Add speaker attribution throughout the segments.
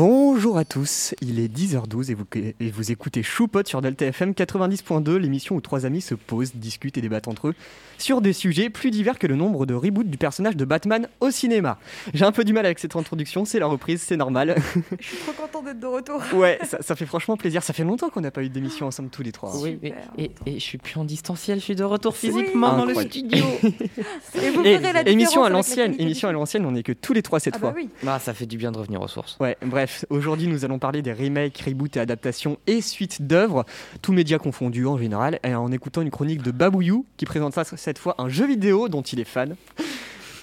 Speaker 1: bon Bonjour à tous, il est 10h12 et vous, et vous écoutez Choupot sur Delta FM 90.2, l'émission où trois amis se posent, discutent et débattent entre eux sur des sujets plus divers que le nombre de reboots du personnage de Batman au cinéma. J'ai un peu du mal avec cette introduction, c'est la reprise, c'est normal.
Speaker 2: Je suis trop content d'être de retour.
Speaker 1: Ouais, ça, ça, fait franchement plaisir. Ça fait longtemps qu'on n'a pas eu d'émission ensemble tous les trois.
Speaker 3: Oui, et, et, et, je suis plus en distanciel, je suis de retour physiquement dans le studio.
Speaker 2: et vous verrez la
Speaker 1: émission à l'ancienne, émission à l'ancienne, on n'est que tous les trois cette
Speaker 2: Ah
Speaker 1: fois.
Speaker 2: bah oui.
Speaker 3: Ah, ça fait du bien de revenir aux sources.
Speaker 1: Ouais, bref, aujourd'hui nous allons parler des remakes, reboots et adaptations et suites d'œuvres, tous médias confondus en général, et en écoutant une chronique de Babouyou qui présentera cette fois un jeu vidéo dont il est fan.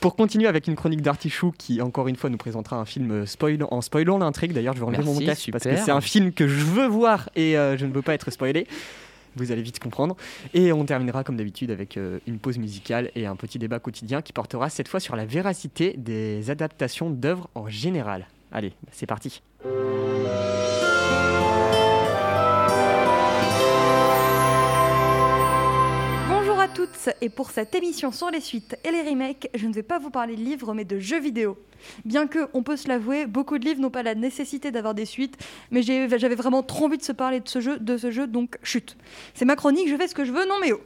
Speaker 1: Pour continuer avec une chronique d'Artichou qui, encore une fois, nous présentera un film euh, spoil en spoilant l'intrigue. D'ailleurs, je vais enlever mon casque parce que c'est un film que je veux voir et euh, je ne veux pas être spoilé. Vous allez vite comprendre. Et on terminera comme d'habitude avec euh, une pause musicale et un petit débat quotidien qui portera cette fois sur la véracité des adaptations d'œuvres en général. Allez, c'est parti.
Speaker 2: Bonjour à toutes et pour cette émission sur les suites et les remakes, je ne vais pas vous parler de livres mais de jeux vidéo. Bien que, on peut se l'avouer, beaucoup de livres n'ont pas la nécessité d'avoir des suites, mais j'avais vraiment trop envie de se parler de ce jeu, de ce jeu donc chute. C'est ma chronique, je fais ce que je veux, non mais oh.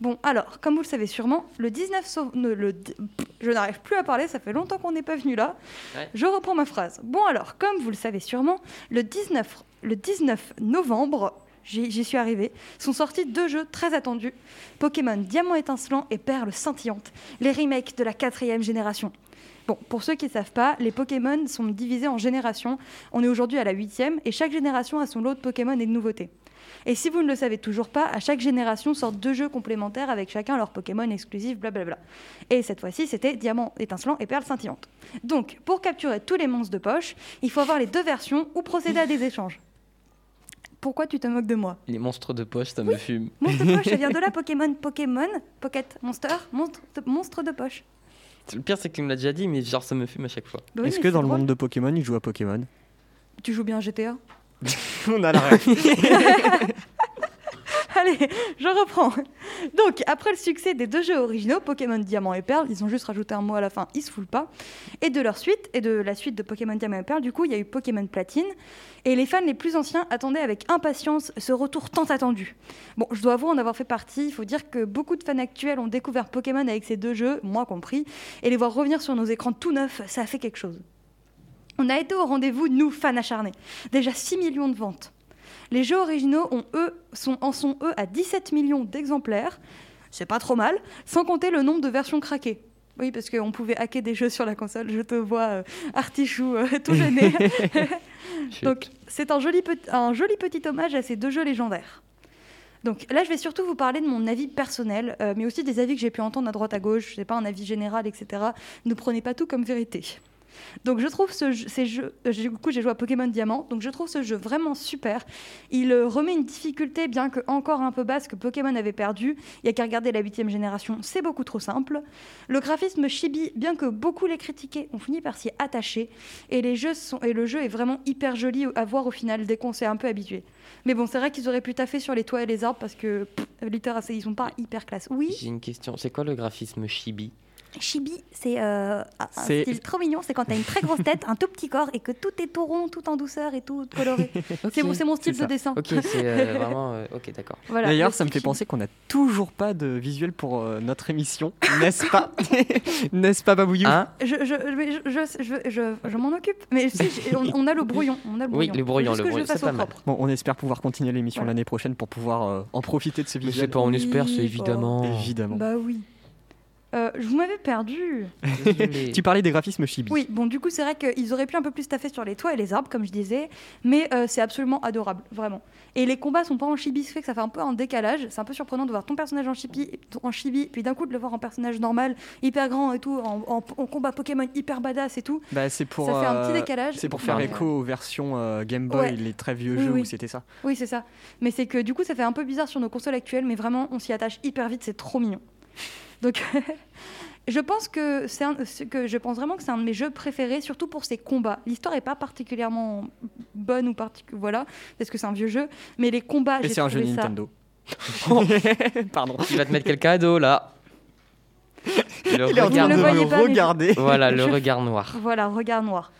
Speaker 2: Bon, alors, comme vous le savez sûrement, le 19 sau- ne, le, je n'arrive plus à parler, ça fait longtemps qu'on n'est pas venu là.
Speaker 3: Ouais.
Speaker 2: Je reprends ma phrase. Bon alors, comme vous le savez sûrement, le 19, le 19 novembre, j'y j'y suis arrivée, sont sortis deux jeux très attendus, Pokémon Diamant étincelant et Perle scintillante, les remakes de la quatrième génération. Bon, pour ceux qui ne savent pas, les Pokémon sont divisés en générations. On est aujourd'hui à la huitième et chaque génération a son lot de Pokémon et de nouveautés. Et si vous ne le savez toujours pas, à chaque génération sortent deux jeux complémentaires avec chacun leur Pokémon exclusif, blablabla. Et cette fois-ci, c'était Diamant étincelant et Perle scintillante. Donc, pour capturer tous les monstres de poche, il faut avoir les deux versions ou procéder à des échanges. Pourquoi tu te moques de moi?
Speaker 3: Les monstres de poche, ça me fume.
Speaker 2: Monstre de poche, ça vient de là, Pokémon, Pokémon, Pocket Monster, monstre de, monstre de poche.
Speaker 3: Le pire, c'est qu'il me l'a déjà dit, mais genre, ça me fume à chaque fois.
Speaker 2: Bah oui,
Speaker 1: Est-ce que dans le monde de Pokémon, il joue à Pokémon?
Speaker 2: Tu joues bien à GTA
Speaker 1: On a la ref.
Speaker 2: Allez, je reprends. Donc, après le succès des deux jeux originaux, Pokémon Diamant et Perle, ils ont juste rajouté un mot à la fin, ils se foulent pas. Et de leur suite, et de la suite de Pokémon Diamant et Perle, du coup, il y a eu Pokémon Platine. Et les fans les plus anciens attendaient avec impatience ce retour tant attendu. Bon, je dois avouer en avoir fait partie. Il faut dire que beaucoup de fans actuels ont découvert Pokémon avec ces deux jeux, moi compris, et les voir revenir sur nos écrans tout neufs, ça a fait quelque chose. On a été au rendez-vous, nous, fans acharnés. Déjà 6 millions de ventes. Les jeux originaux ont, eux, sont, en sont, eux, à 17 millions d'exemplaires. C'est pas trop mal, sans compter le nombre de versions craquées. Oui, parce qu'on pouvait hacker des jeux sur la console. Je te vois, euh, Artichou, euh, tout gêné. Donc, c'est un joli, un joli petit hommage à ces deux jeux légendaires. Donc là, je vais surtout vous parler de mon avis personnel, euh, mais aussi des avis que j'ai pu entendre à droite à gauche. C'est pas un avis général, etc. Ne prenez pas tout comme vérité. Donc je trouve ce jeu, ces jeux, euh, du coup j'ai joué à Pokémon Diamant, donc je trouve ce jeu vraiment super. Il euh, remet une difficulté bien que encore un peu basse que Pokémon avait perdu. Il y a qu'à regarder la huitième génération, c'est beaucoup trop simple. Le graphisme chibi, bien que beaucoup les critiquaient, on finit par s'y attacher. Et, les jeux sont, et le jeu est vraiment hyper joli à voir au final, dès qu'on s'est un peu habitué. Mais bon, c'est vrai qu'ils auraient pu taffer sur les toits et les arbres parce que, pff, littéralement, ils sont pas hyper classe. Oui,
Speaker 3: J'ai une question. C'est quoi le graphisme chibi?
Speaker 2: Chibi, c'est euh, un un
Speaker 1: C'est-
Speaker 2: style trop mignon. C'est quand t'as une très grosse tête, un tout petit corps et que tout est tout rond, tout en douceur et tout coloré. C'est mon, c'est mon style de dessin.
Speaker 3: Ok, c'est euh, vraiment. euh, ok, d'accord.
Speaker 2: Voilà,
Speaker 1: D'ailleurs,
Speaker 2: le
Speaker 1: ça me fait penser qu'on n'a toujours pas de visuel pour euh, notre émission, n'est-ce pas? N'est-ce pas, Babouyou
Speaker 3: Hein?
Speaker 2: Je, je, mais je, je, je, je- je m'en occupe. Mais si, on, on a le brouillon. On a le
Speaker 3: Oui,
Speaker 2: brouillon.
Speaker 3: le brouillon, le brouillon, c'est pas mal.
Speaker 1: Bon, on espère pouvoir continuer l'émission
Speaker 2: Voilà.
Speaker 1: l'année prochaine pour pouvoir euh, en profiter de ce
Speaker 3: Mais c'est
Speaker 1: visuel.
Speaker 3: pas, on espère, c'est évidemment.
Speaker 1: Évidemment.
Speaker 2: Bah oui. Euh, je vous m'avais perdu.
Speaker 1: Tu parlais des graphismes chibi.
Speaker 2: Oui, bon, du coup, c'est vrai qu'ils auraient pu un peu plus taffer sur les toits et les arbres, comme je disais, mais euh, c'est absolument adorable, vraiment. Et les combats sont pas en chibi, ce qui fait que ça fait un peu un décalage. C'est un peu surprenant de voir ton personnage en chibi, en chibi puis d'un coup de le voir en personnage normal, hyper grand et tout, en, en- en combat Pokémon hyper badass et tout.
Speaker 1: Bah, c'est pour,
Speaker 2: ça fait un petit
Speaker 1: euh,
Speaker 2: décalage.
Speaker 1: C'est pour faire écho aux versions euh, Game Boy,
Speaker 2: Ouais.
Speaker 1: les très vieux
Speaker 2: Oui,
Speaker 1: jeux
Speaker 2: oui.
Speaker 1: où c'était ça.
Speaker 2: Oui, c'est ça. Mais c'est que du coup, ça fait un peu bizarre sur nos consoles actuelles, mais vraiment, on s'y attache hyper vite, c'est trop mignon. Donc, je pense que c'est un- que je pense vraiment que c'est un de mes jeux préférés, surtout pour ses combats. L'histoire est pas particulièrement bonne ou particulière, voilà, parce que c'est un vieux jeu, mais les combats,
Speaker 1: Et
Speaker 2: j'ai
Speaker 1: c'est un jeu
Speaker 2: ça-
Speaker 1: Nintendo. Pardon.
Speaker 3: Il va te mettre quel cadeau là Le
Speaker 1: Il de
Speaker 2: le voyez pas, je-
Speaker 1: regarder.
Speaker 3: Voilà, le
Speaker 2: Je-
Speaker 3: regard noir.
Speaker 2: Voilà, regard noir.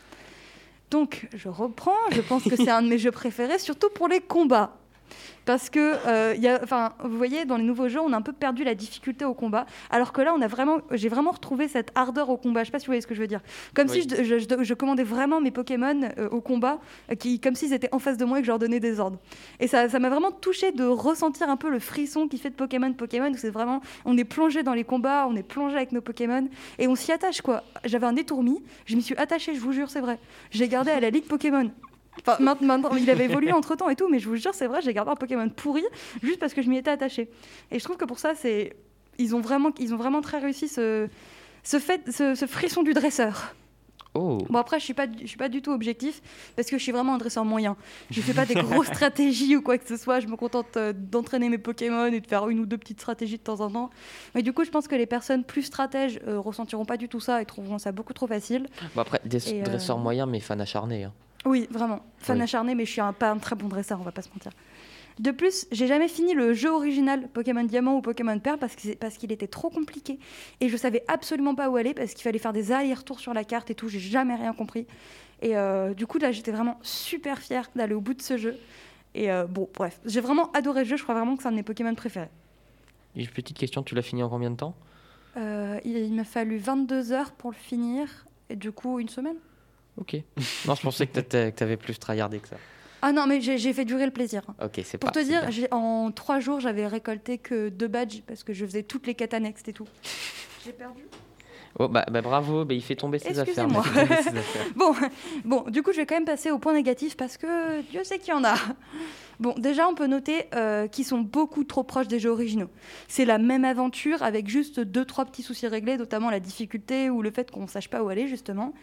Speaker 2: Donc, je reprends. Je pense que c'est un de mes jeux préférés, surtout pour les combats. Parce que, euh, y a, enfin, vous voyez, dans les nouveaux jeux, on a un peu perdu la difficulté au combat. Alors que là, on a vraiment, j'ai vraiment retrouvé cette ardeur au combat. Je sais pas si vous voyez ce que je veux dire. Comme
Speaker 3: Oui.
Speaker 2: si je, je- je- je commandais vraiment mes Pokémon euh, au combat, euh, qui, comme s'ils étaient en face de moi et que je leur donnais des ordres. Et ça, ça m'a vraiment touché de ressentir un peu le frisson qui fait de Pokémon Pokémon. C'est vraiment, on est plongé dans les combats, on est plongé avec nos Pokémon et on s'y attache quoi. J'avais un étourmi, je m'y suis attachée, je vous jure, c'est vrai. J'ai gardé à la Ligue Pokémon. Enfin, mainte- maintenant, il avait évolué entre temps et tout, mais je vous jure, c'est vrai, j'ai gardé un Pokémon pourri juste parce que je m'y étais attachée. Et je trouve que pour ça, c'est ils ont vraiment, ils ont vraiment très réussi ce, ce fait, ce, ce frisson du dresseur.
Speaker 3: Oh.
Speaker 2: Bon après, je suis pas, du- je suis pas du tout objectif parce que je suis vraiment un dresseur moyen. Je fais pas des grosses stratégies ou quoi que ce soit. Je me contente euh, d'entraîner mes Pokémon et de faire une ou deux petites stratégies de temps en temps. Mais du coup, je pense que les personnes plus stratèges euh, ressentiront pas du tout ça et trouveront ça beaucoup trop facile.
Speaker 3: Bon, après, des
Speaker 2: Et, euh,
Speaker 3: dresseurs moyens, mais fan acharné. hein.
Speaker 2: Oui, vraiment. Fan
Speaker 3: Oui.
Speaker 2: acharné, mais je suis un, pas un très bon dresseur, on va pas se mentir. De plus, j'ai jamais fini le jeu original Pokémon Diamant ou Pokémon Perle parce qu'il était trop compliqué et je savais absolument pas où aller parce qu'il fallait faire des allers-retours sur la carte et tout. J'ai jamais rien compris. Et euh, du coup, là, j'étais vraiment super fière d'aller au bout de ce jeu. Et euh, bon, bref, j'ai vraiment adoré le jeu. Je crois vraiment que c'est un de mes Pokémon préférés.
Speaker 3: Une petite question, tu l'as fini en combien de temps?
Speaker 2: Euh, il, il m'a fallu 22 heures pour le finir et du coup, une semaine.
Speaker 3: Ok. non, je pensais que que t'avais plus tryhardé que ça.
Speaker 2: Ah non, mais j'ai fait durer le plaisir.
Speaker 3: Ok, c'est
Speaker 2: Pour
Speaker 3: pas.
Speaker 2: te dire, en trois jours, j'avais récolté que deux badges parce que je faisais toutes les quêtes annexes et tout. J'ai perdu.
Speaker 3: Oh, bah, bah, bravo, bah, il fait tomber ses affaires. Tomber ses affaires.
Speaker 2: Bon, bon, du coup, je vais quand même passer au point négatif parce que Dieu sait qu'il y en a. Bon, déjà, on peut noter euh, qu'ils sont beaucoup trop proches des jeux originaux. C'est la même aventure avec juste deux, trois petits soucis réglés, notamment la difficulté ou le fait qu'on ne sache pas où aller, justement.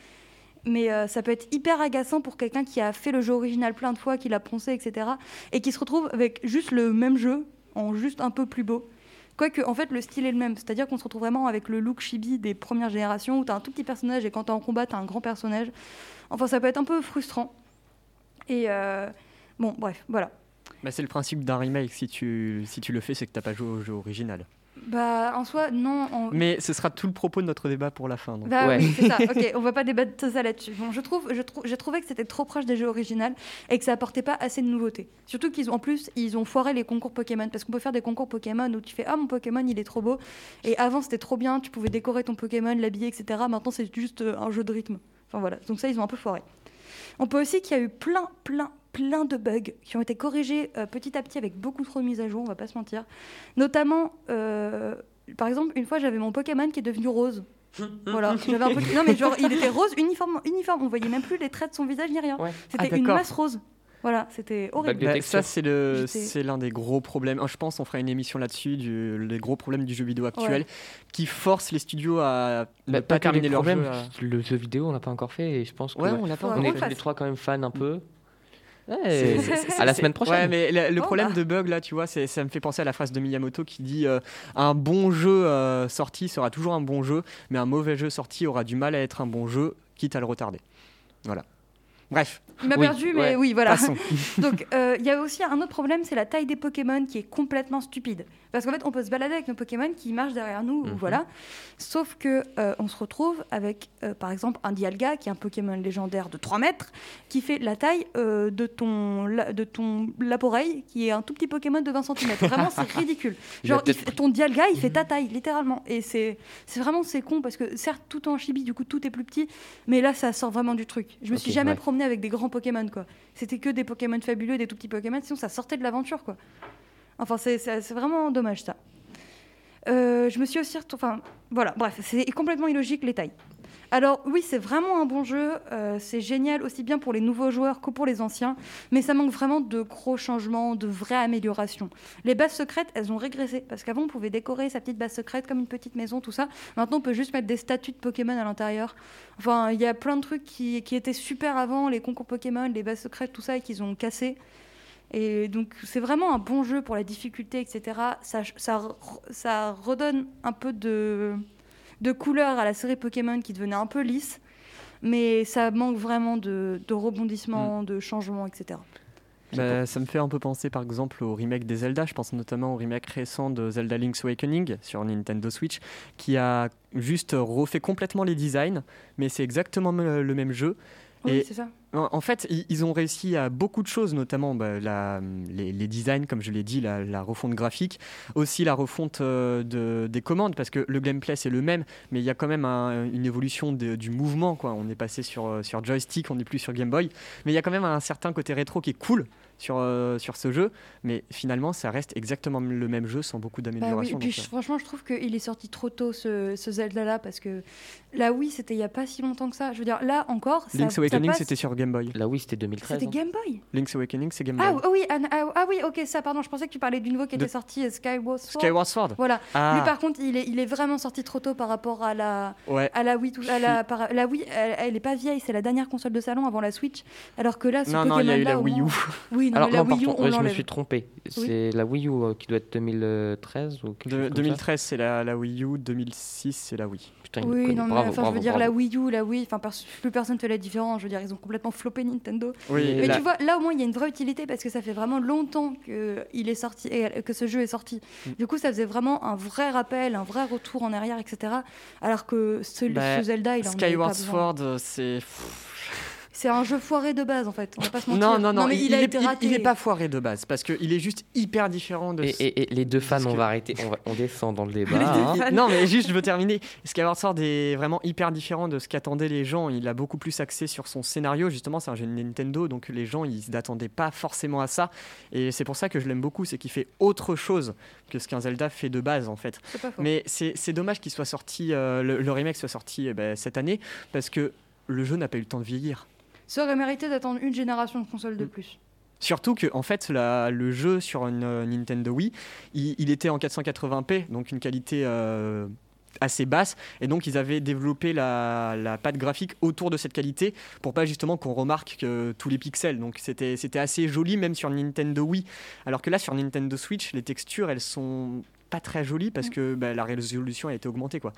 Speaker 2: Mais euh, ça peut être hyper agaçant pour quelqu'un qui a fait le jeu original plein de fois, qui l'a poncé, etc. Et qui se retrouve avec juste le même jeu, en juste un peu plus beau. Quoique, en fait, le style est le même. C'est-à-dire qu'on se retrouve vraiment avec le look chibi des premières générations, où tu as un tout petit personnage et quand tu es en combat, tu as un grand personnage. Enfin, ça peut être un peu frustrant. Et euh, bon, bref, voilà.
Speaker 1: Bah, c'est le principe d'un remake. Si tu, si tu le fais, c'est que t'as pas joué au jeu original.
Speaker 2: Bah, en soi, non.
Speaker 1: Mais ce sera tout le propos de notre débat pour la fin. donc.
Speaker 2: Bah
Speaker 3: Ouais.
Speaker 2: oui, c'est ça. Ok, on va pas débattre de ça là-dessus. Bon, je trouve, je trou- j'ai trouvé que c'était trop proche des jeux originaux et que ça apportait pas assez de nouveautés. Surtout qu'ils ont, en plus, ils ont foiré les concours Pokémon parce qu'on peut faire des concours Pokémon où tu fais ah mon Pokémon il est trop beau et avant c'était trop bien, tu pouvais décorer ton Pokémon, l'habiller, etc. Maintenant c'est juste euh, un jeu de rythme. Enfin voilà, donc ça ils ont un peu foiré. On peut aussi qu'il y a eu plein, plein, plein de bugs qui ont été corrigés euh, petit à petit avec beaucoup trop de mises à jour, on va pas se mentir. Notamment, euh, par exemple, une fois j'avais mon Pokémon qui est devenu rose. Voilà, j'avais un peu. Non, mais genre, il était rose, uniforme, uniforme. On voyait même plus les traits de son visage ni rien.
Speaker 3: Ouais.
Speaker 2: C'était
Speaker 1: Ah,
Speaker 2: une masse rose. Voilà, c'était horrible.
Speaker 3: de
Speaker 1: Bah, ça, c'est le, c'est l'un des gros problèmes. Ah, Je pense on fera une émission là-dessus, du, les gros problèmes du jeu vidéo actuel, qui force les studios à ne
Speaker 3: Bah,
Speaker 1: pas, terminer leur
Speaker 3: problèmes,
Speaker 1: jeu. à-
Speaker 3: Le jeu vidéo, on l'a pas encore fait et je pense que
Speaker 1: Ouais,
Speaker 3: ouais,
Speaker 1: on l'a pas
Speaker 3: est les trois quand même fans un peu. À la semaine prochaine.
Speaker 1: Ouais, mais le, problème
Speaker 2: bah.
Speaker 1: de bug là, tu vois, c'est- ça me fait penser à la phrase de Miyamoto qui dit euh, un bon jeu euh, sorti sera toujours un bon jeu, mais un mauvais jeu sorti aura du mal à être un bon jeu, quitte à le retarder. Voilà. Bref,
Speaker 2: Il m'a
Speaker 3: Oui,
Speaker 2: perdu, mais
Speaker 3: ouais.
Speaker 2: oui, voilà. Donc, euh, il y a aussi un autre problème, c'est la taille des Pokémon qui est complètement stupide. Parce qu'en fait, on peut se balader avec nos Pokémon qui marchent derrière nous,
Speaker 3: Mhm.
Speaker 2: voilà. Sauf que euh, on se retrouve avec, euh, par exemple, un Dialga, qui est un Pokémon légendaire de 3 mètres, qui fait la taille euh, de ton, la- de ton Laporeille, qui est un tout petit Pokémon de 20 cm. Vraiment, c'est ridicule. Genre, il ton Dialga, il fait ta taille, littéralement. Et c'est vraiment, c'est con, parce que certes, tout en chibi, du coup, tout est plus petit, mais là, ça sort vraiment du truc. Je me suis jamais
Speaker 3: ouais.
Speaker 2: promené avec des grands Pokémon, quoi. C'était que des Pokémon fabuleux, des tout petits Pokémon, sinon ça sortait de l'aventure, quoi. Enfin, c'est- vraiment dommage, ça. Euh, je me suis aussi... Enfin, voilà, bref, c'est complètement illogique, les tailles. Alors oui, c'est vraiment un bon jeu, euh, c'est génial aussi bien pour les nouveaux joueurs que pour les anciens, mais ça manque vraiment de gros changements, de vraies améliorations. Les bases secrètes, elles ont régressé, parce qu'avant on pouvait décorer sa petite base secrète comme une petite maison, tout ça. Maintenant on peut juste mettre des statues de Pokémon à l'intérieur. Enfin, il y a plein de trucs qui, étaient super avant, les concours Pokémon, les bases secrètes, tout ça, et qu'ils ont cassé. Et donc c'est vraiment un bon jeu pour la difficulté, etc. Ça, ça redonne un peu de, de couleur à la série Pokémon qui devenait un peu lisse, mais ça manque vraiment de, de rebondissements, de changements, etc.
Speaker 1: Bah, ça me fait un peu penser par exemple au remake des Zelda. Je pense notamment au remake récent de Zelda Link's Awakening sur Nintendo Switch, qui a juste refait complètement les designs, mais c'est exactement le même jeu.
Speaker 2: Oui,
Speaker 1: Et-
Speaker 2: c'est ça.
Speaker 1: En fait, ils ont réussi à beaucoup de choses, notamment bah, la- les, les designs, comme je l'ai dit, la, la refonte graphique, aussi la refonte euh, de- des commandes, parce que le gameplay c'est le même, mais il y a quand même un- une évolution de- du mouvement. Quoi. On est passé sur, euh, sur joystick, on n'est plus sur Game Boy, mais il y a quand même un certain côté rétro qui est cool sur, euh, sur ce jeu, mais finalement ça reste exactement le même jeu sans beaucoup
Speaker 2: Bah oui,
Speaker 1: euh,
Speaker 2: franchement, je trouve qu'il est sorti trop tôt ce, ce Zelda-là parce que là, oui, c'était il y a pas si longtemps que ça. Je veux dire, là encore, ça,
Speaker 1: Link's
Speaker 2: ça
Speaker 1: Awakening
Speaker 2: passe-
Speaker 1: c'était sur Game Boy.
Speaker 3: Là, oui, c'était 2013.
Speaker 2: C'était
Speaker 3: hein.
Speaker 2: Game Boy?
Speaker 1: Link's Awakening c'est Game Boy.
Speaker 2: Ah, ah oui, ah, ah, ah oui, ok, ça, pardon, je pensais que tu parlais du nouveau qui
Speaker 1: De-
Speaker 2: était sorti, euh, Skyward Sword.
Speaker 1: Skyward Sword
Speaker 2: Voilà.
Speaker 1: Ah,
Speaker 2: Lui, par contre, il est, il est vraiment sorti trop tôt par rapport à la,
Speaker 1: ouais.
Speaker 2: à la Wii. tout- à la, par- la Wii, elle, elle est pas vieille, c'est la dernière console de salon avant la Switch. Alors que là, ce
Speaker 1: Non, non, il y a eu la Wii U.
Speaker 2: moins- Oui, non,
Speaker 3: Alors,
Speaker 2: la
Speaker 3: non,
Speaker 2: Wii U,
Speaker 3: pardon,
Speaker 2: on
Speaker 3: ouais, je me suis trompé. C'est la Wii U euh, qui doit être 2013 ou quelque
Speaker 1: De-
Speaker 3: chose comme ça.
Speaker 1: 2013 c'est la, la Wii U, 2006 c'est la Wii.
Speaker 3: Putain,
Speaker 2: Oui, non, mais
Speaker 3: bravo,
Speaker 2: enfin,
Speaker 3: bravo,
Speaker 2: je veux dire, la. Wii U, la Wii, enfin, plus personne fait la différence. Je veux dire, ils ont complètement floppé Nintendo.
Speaker 1: Oui,
Speaker 2: Mais
Speaker 1: la-
Speaker 2: tu vois, là au moins il y a une vraie utilité parce que ça fait vraiment longtemps que il est sorti et que ce jeu est sorti.
Speaker 1: Mm.
Speaker 2: Du coup, ça faisait vraiment un vrai rappel, un vrai retour en arrière, etc. Alors que ce,
Speaker 1: Bah,
Speaker 2: ce Zelda, il en
Speaker 1: Skyward. Sword, euh, c'est.
Speaker 2: C'est un jeu foiré de base en fait. On va pas se mentir.
Speaker 1: Non, non, non,
Speaker 2: mais il, a
Speaker 1: est,
Speaker 2: été
Speaker 1: il-
Speaker 2: raté.
Speaker 1: il est pas foiré de base parce qu'il est juste hyper différent de.
Speaker 3: Et, et- et les deux fans, on
Speaker 1: que-
Speaker 3: va arrêter, on, va- on descend dans le débat. Hein.
Speaker 1: Non, mais juste, je veux terminer. Skyward Sword est vraiment hyper différent de ce qu'attendaient les gens. Il a beaucoup plus axé sur son scénario. Justement, c'est un jeu de Nintendo, donc les gens, ils n'attendaient pas forcément à ça. Et c'est pour ça que je l'aime beaucoup, c'est qu'il fait autre chose que ce qu'un Zelda fait de base, en fait.
Speaker 2: C'est pas faux.
Speaker 1: Mais c'est c'est dommage qu'il soit sorti, euh, le, le remake soit sorti eh ben, cette année, parce que le jeu n'a pas eu le temps de vieillir.
Speaker 2: Ça aurait mérité d'attendre une génération de consoles de
Speaker 1: Mm.
Speaker 2: plus.
Speaker 1: Surtout que en fait la- le jeu sur une euh, Nintendo Wii, il, il était en 480p, donc une qualité euh, assez basse, et donc ils avaient développé la, la patte graphique autour de cette qualité pour pas justement qu'on remarque que tous les pixels. Donc c'était c'était assez joli même sur Nintendo Wii, alors que là sur Nintendo Switch, les textures elles sont pas très jolies parce que bah, la résolution a été augmentée quoi.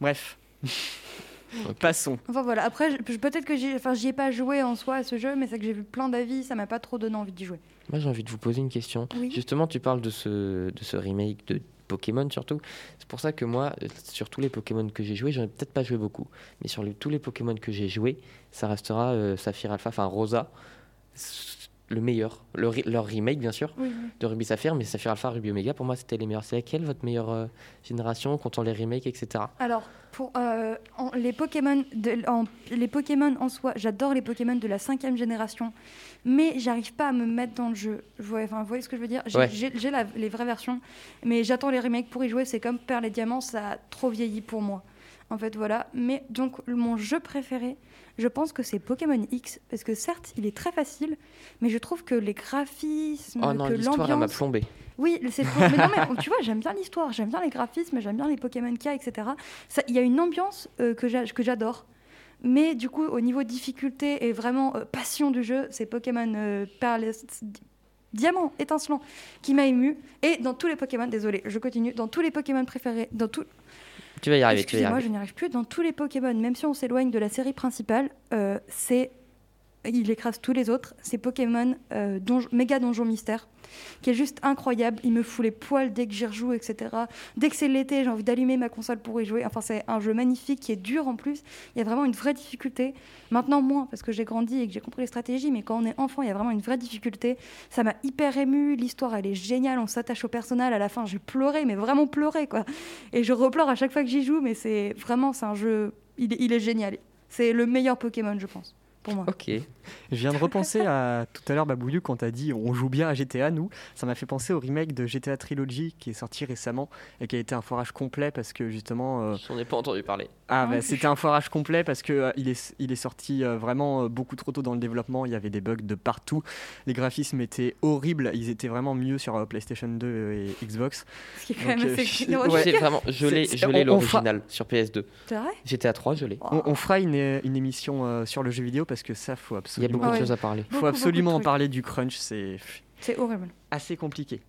Speaker 1: Bref. Passons.
Speaker 2: Enfin voilà, après, peut-être que j'y enfin, j'y ai pas joué en soi à ce jeu, mais c'est que j'ai vu plein d'avis, ça m'a pas trop donné envie d'y jouer.
Speaker 3: Moi, j'ai envie de vous poser une question.
Speaker 2: Oui.
Speaker 3: Justement, tu parles de ce, de ce remake de Pokémon surtout. C'est pour ça que moi, euh, sur tous les Pokémon que j'ai joués, j'en ai peut-être pas joué beaucoup, mais sur les- tous les Pokémon que j'ai joués, ça restera euh, Saphir Alpha, enfin Rosa, le meilleur. Le leur remake, bien sûr,
Speaker 2: Oui, oui.
Speaker 3: de Ruby Saphir, mais Saphir Alpha, Ruby Omega, pour moi, c'était les meilleurs. C'est laquelle votre meilleure euh, génération, comptant les remakes, etc.
Speaker 2: Alors, pour euh, en- les, Pokémon de, en, les Pokémon en soi, j'adore les Pokémon de la cinquième génération, mais j'arrive pas à me mettre dans le jeu. Vous voyez, enfin, vous voyez ce que je veux dire? J'ai
Speaker 3: Ouais.
Speaker 2: les vraies versions, mais j'attends les remakes pour y jouer. C'est comme Perle et Diamant, ça a trop vieilli pour moi. En fait, voilà. Mais donc, mon jeu préféré, je pense que c'est Pokémon X, parce que certes, il est très facile, mais je trouve que les graphismes,
Speaker 3: Oh non,
Speaker 2: que
Speaker 3: m'a plombé.
Speaker 2: Oui, c'est mais non, mais tu vois, j'aime bien l'histoire, j'aime bien les graphismes, j'aime bien les Pokémon a, etc. Il y a une ambiance euh, que j'a- que j'adore. Mais du coup, au niveau difficulté et vraiment euh, passion du jeu, c'est Pokémon euh, Di- Diamant, étincelant, qui m'a ému. Et dans tous les Pokémon, désolé, je continue, dans tous les Pokémon préférés, dans tout,
Speaker 3: Tu vas y arriver,
Speaker 2: excusez-moi, je n'y arrive plus, dans tous les Pokémon, même si on s'éloigne de la série principale, euh, c'est il écrase tous les autres. C'est Pokémon euh, donjon- méga donjon mystère, qui est juste incroyable. Il me fout les poils dès que j'y rejoue, etc. Dès que c'est l'été, j'ai envie d'allumer ma console pour y jouer. Enfin, c'est un jeu magnifique qui est dur en plus. Il y a vraiment une vraie difficulté. Maintenant moins parce que j'ai grandi et que j'ai compris les stratégies, mais quand on est enfant, il y a vraiment une vraie difficulté. Ça m'a hyper ému. L'histoire, elle est géniale. On s'attache au personnage. À la fin, j'ai pleuré, mais vraiment pleuré quoi. Et je repleure à chaque fois que j'y joue, mais c'est vraiment c'est un jeu. Il est génial. C'est le meilleur Pokémon, je pense, pour moi.
Speaker 3: Ok.
Speaker 1: Je viens de repenser à tout à l'heure, Babouillou, quand t'as dit on joue bien à GTA, nous. Ça m'a fait penser au remake de GTA Trilogy qui est sorti récemment et qui a été un foirage complet parce que justement. euh,
Speaker 3: J'en ai pas entendu parler.
Speaker 1: Ah,
Speaker 2: Ah,
Speaker 1: bah, c'était un foirage complet parce que euh, il, est, il est sorti euh, vraiment euh, beaucoup trop tôt dans le développement. Il y avait des bugs de partout. Les graphismes étaient horribles. Ils étaient vraiment mieux sur euh, PlayStation 2 et Xbox.
Speaker 2: Ce qui est quand
Speaker 1: Donc,
Speaker 2: même assez
Speaker 1: je-. Ouais.
Speaker 3: C'est vraiment, je l'ai,
Speaker 1: on fera-
Speaker 3: l'original sur PS2.
Speaker 2: C'est vrai?
Speaker 3: GTA 3, je l'ai.
Speaker 1: On, on fera une, une émission euh, sur le jeu vidéo parce que ça, faut
Speaker 3: Il y a beaucoup de choses à parler.
Speaker 1: faut
Speaker 2: Beaucoup,
Speaker 1: absolument
Speaker 2: beaucoup
Speaker 1: en
Speaker 2: de
Speaker 1: parler du crunch. C'est
Speaker 2: C'est horrible.
Speaker 1: assez compliqué.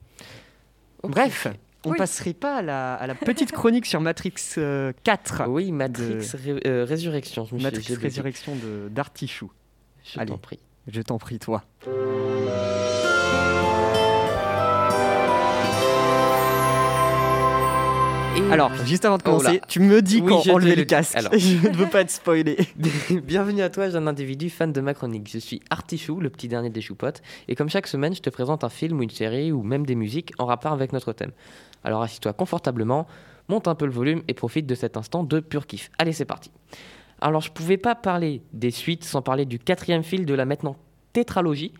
Speaker 1: Bref, on
Speaker 2: Oui.
Speaker 1: passerait pas à la, à la petite chronique sur Matrix euh, 4.
Speaker 3: Oui, Matrix Ré- euh, Résurrection. Je me suis-
Speaker 1: Matrix
Speaker 3: bugué.
Speaker 1: Résurrection de d'Artichou.
Speaker 3: Je t'en prie.
Speaker 1: Je t'en prie, toi. Alors, juste avant de
Speaker 3: Oh
Speaker 1: commencer, tu me dis
Speaker 3: Oui,
Speaker 1: quand
Speaker 3: te
Speaker 1: enlever
Speaker 3: le
Speaker 1: casque.
Speaker 3: Alors.
Speaker 1: Je ne veux pas être spoilé.
Speaker 3: Bienvenue à toi, jeune individu fan de ma chronique. Je suis Artichou, le petit dernier des choupottes, et comme chaque semaine, je te présente un film ou une série ou même des musiques en rapport avec notre thème. Alors assis-toi confortablement, monte un peu le volume et profite de cet instant de pur kiff. Allez, c'est parti. Alors, je pouvais pas parler des suites sans parler du quatrième film de la maintenant tétralogie.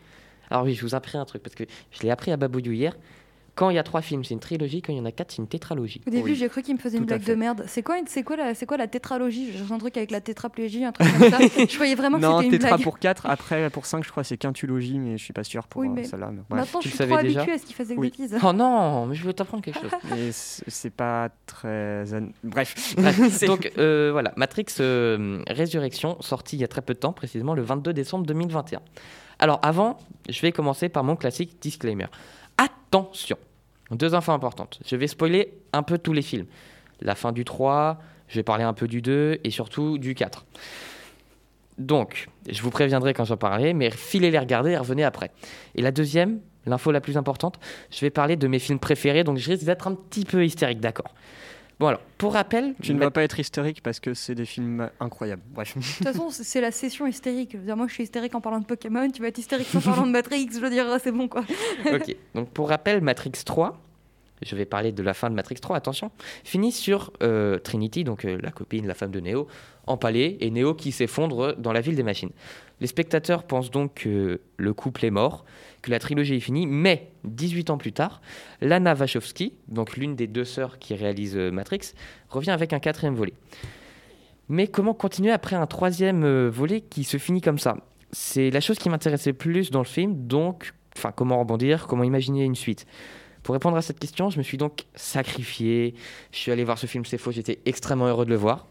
Speaker 3: Alors oui, je vous ai appris un truc parce que je l'ai appris à Babouyou hier. Quand il y a trois films, c'est une trilogie. Quand il y en a quatre, c'est une tétralogie.
Speaker 2: Au début,
Speaker 1: Oui.
Speaker 2: j'ai cru qu'il me faisait une
Speaker 1: Tout
Speaker 2: blague de merde. C'est quoi, c'est quoi, la, c'est quoi la tétralogie? J'ai un truc avec la tétraplégie, un truc comme ça. Je voyais vraiment que
Speaker 1: non,
Speaker 2: c'était une
Speaker 1: tétra
Speaker 2: blague.
Speaker 1: pour 4. Après, pour 5, je crois, c'est quintulogie, mais je suis pas sûr pour
Speaker 2: Oui,
Speaker 1: euh,
Speaker 2: mais
Speaker 1: celle-là.
Speaker 2: Maintenant,
Speaker 3: tu
Speaker 2: je suis trop habituée à ce qu'il faisait des
Speaker 1: Oui.
Speaker 2: bêtises.
Speaker 3: Oh non, mais je veux t'apprendre quelque chose.
Speaker 1: Mais c'est pas très. Bref.
Speaker 3: Donc euh, voilà, Matrix euh, Résurrection, sorti il y a très peu de temps, précisément le 22 décembre 2021. Alors avant, je vais commencer par mon classique disclaimer. Attention, deux infos importantes. Je vais spoiler un peu tous les films. La fin du 3, je vais parler un peu du 2 et surtout du 4. Donc, je vous préviendrai quand j'en parlerai, mais filez les regarder et revenez après. Et la deuxième, l'info la plus importante, je vais parler de mes films préférés, donc je risque d'être un petit peu hystérique, d'accord Bon alors, pour rappel,
Speaker 1: Tu ne vas pas être historique parce que c'est des films incroyables. Bref.
Speaker 2: De toute façon, c'est c'est la session hystérique. Je veux dire, moi, je suis hystérique en parlant de Pokémon. Tu vas être hystérique en parlant de Matrix. Je veux dire, c'est bon, quoi.
Speaker 3: ok. Donc pour rappel, Matrix 3, je vais parler de la fin de Matrix 3, attention, finit sur euh, Trinity, donc euh, la copine, la femme de Neo, empalée, et Neo qui s'effondre dans la ville des machines. Les spectateurs pensent donc que le couple est mort, que la trilogie est finie, mais 18 ans plus tard, Lana Wachowski, donc l'une des deux sœurs qui réalisent euh, Matrix, revient avec un quatrième volet. Mais comment continuer après un troisième volet qui se finit comme ça? C'est la chose qui m'intéressait plus dans le film, donc, enfin, comment rebondir, comment imaginer une suite? Pour répondre à cette question, je me suis donc sacrifié. Je suis allé voir ce film, c'est faux, j'étais extrêmement heureux de le voir.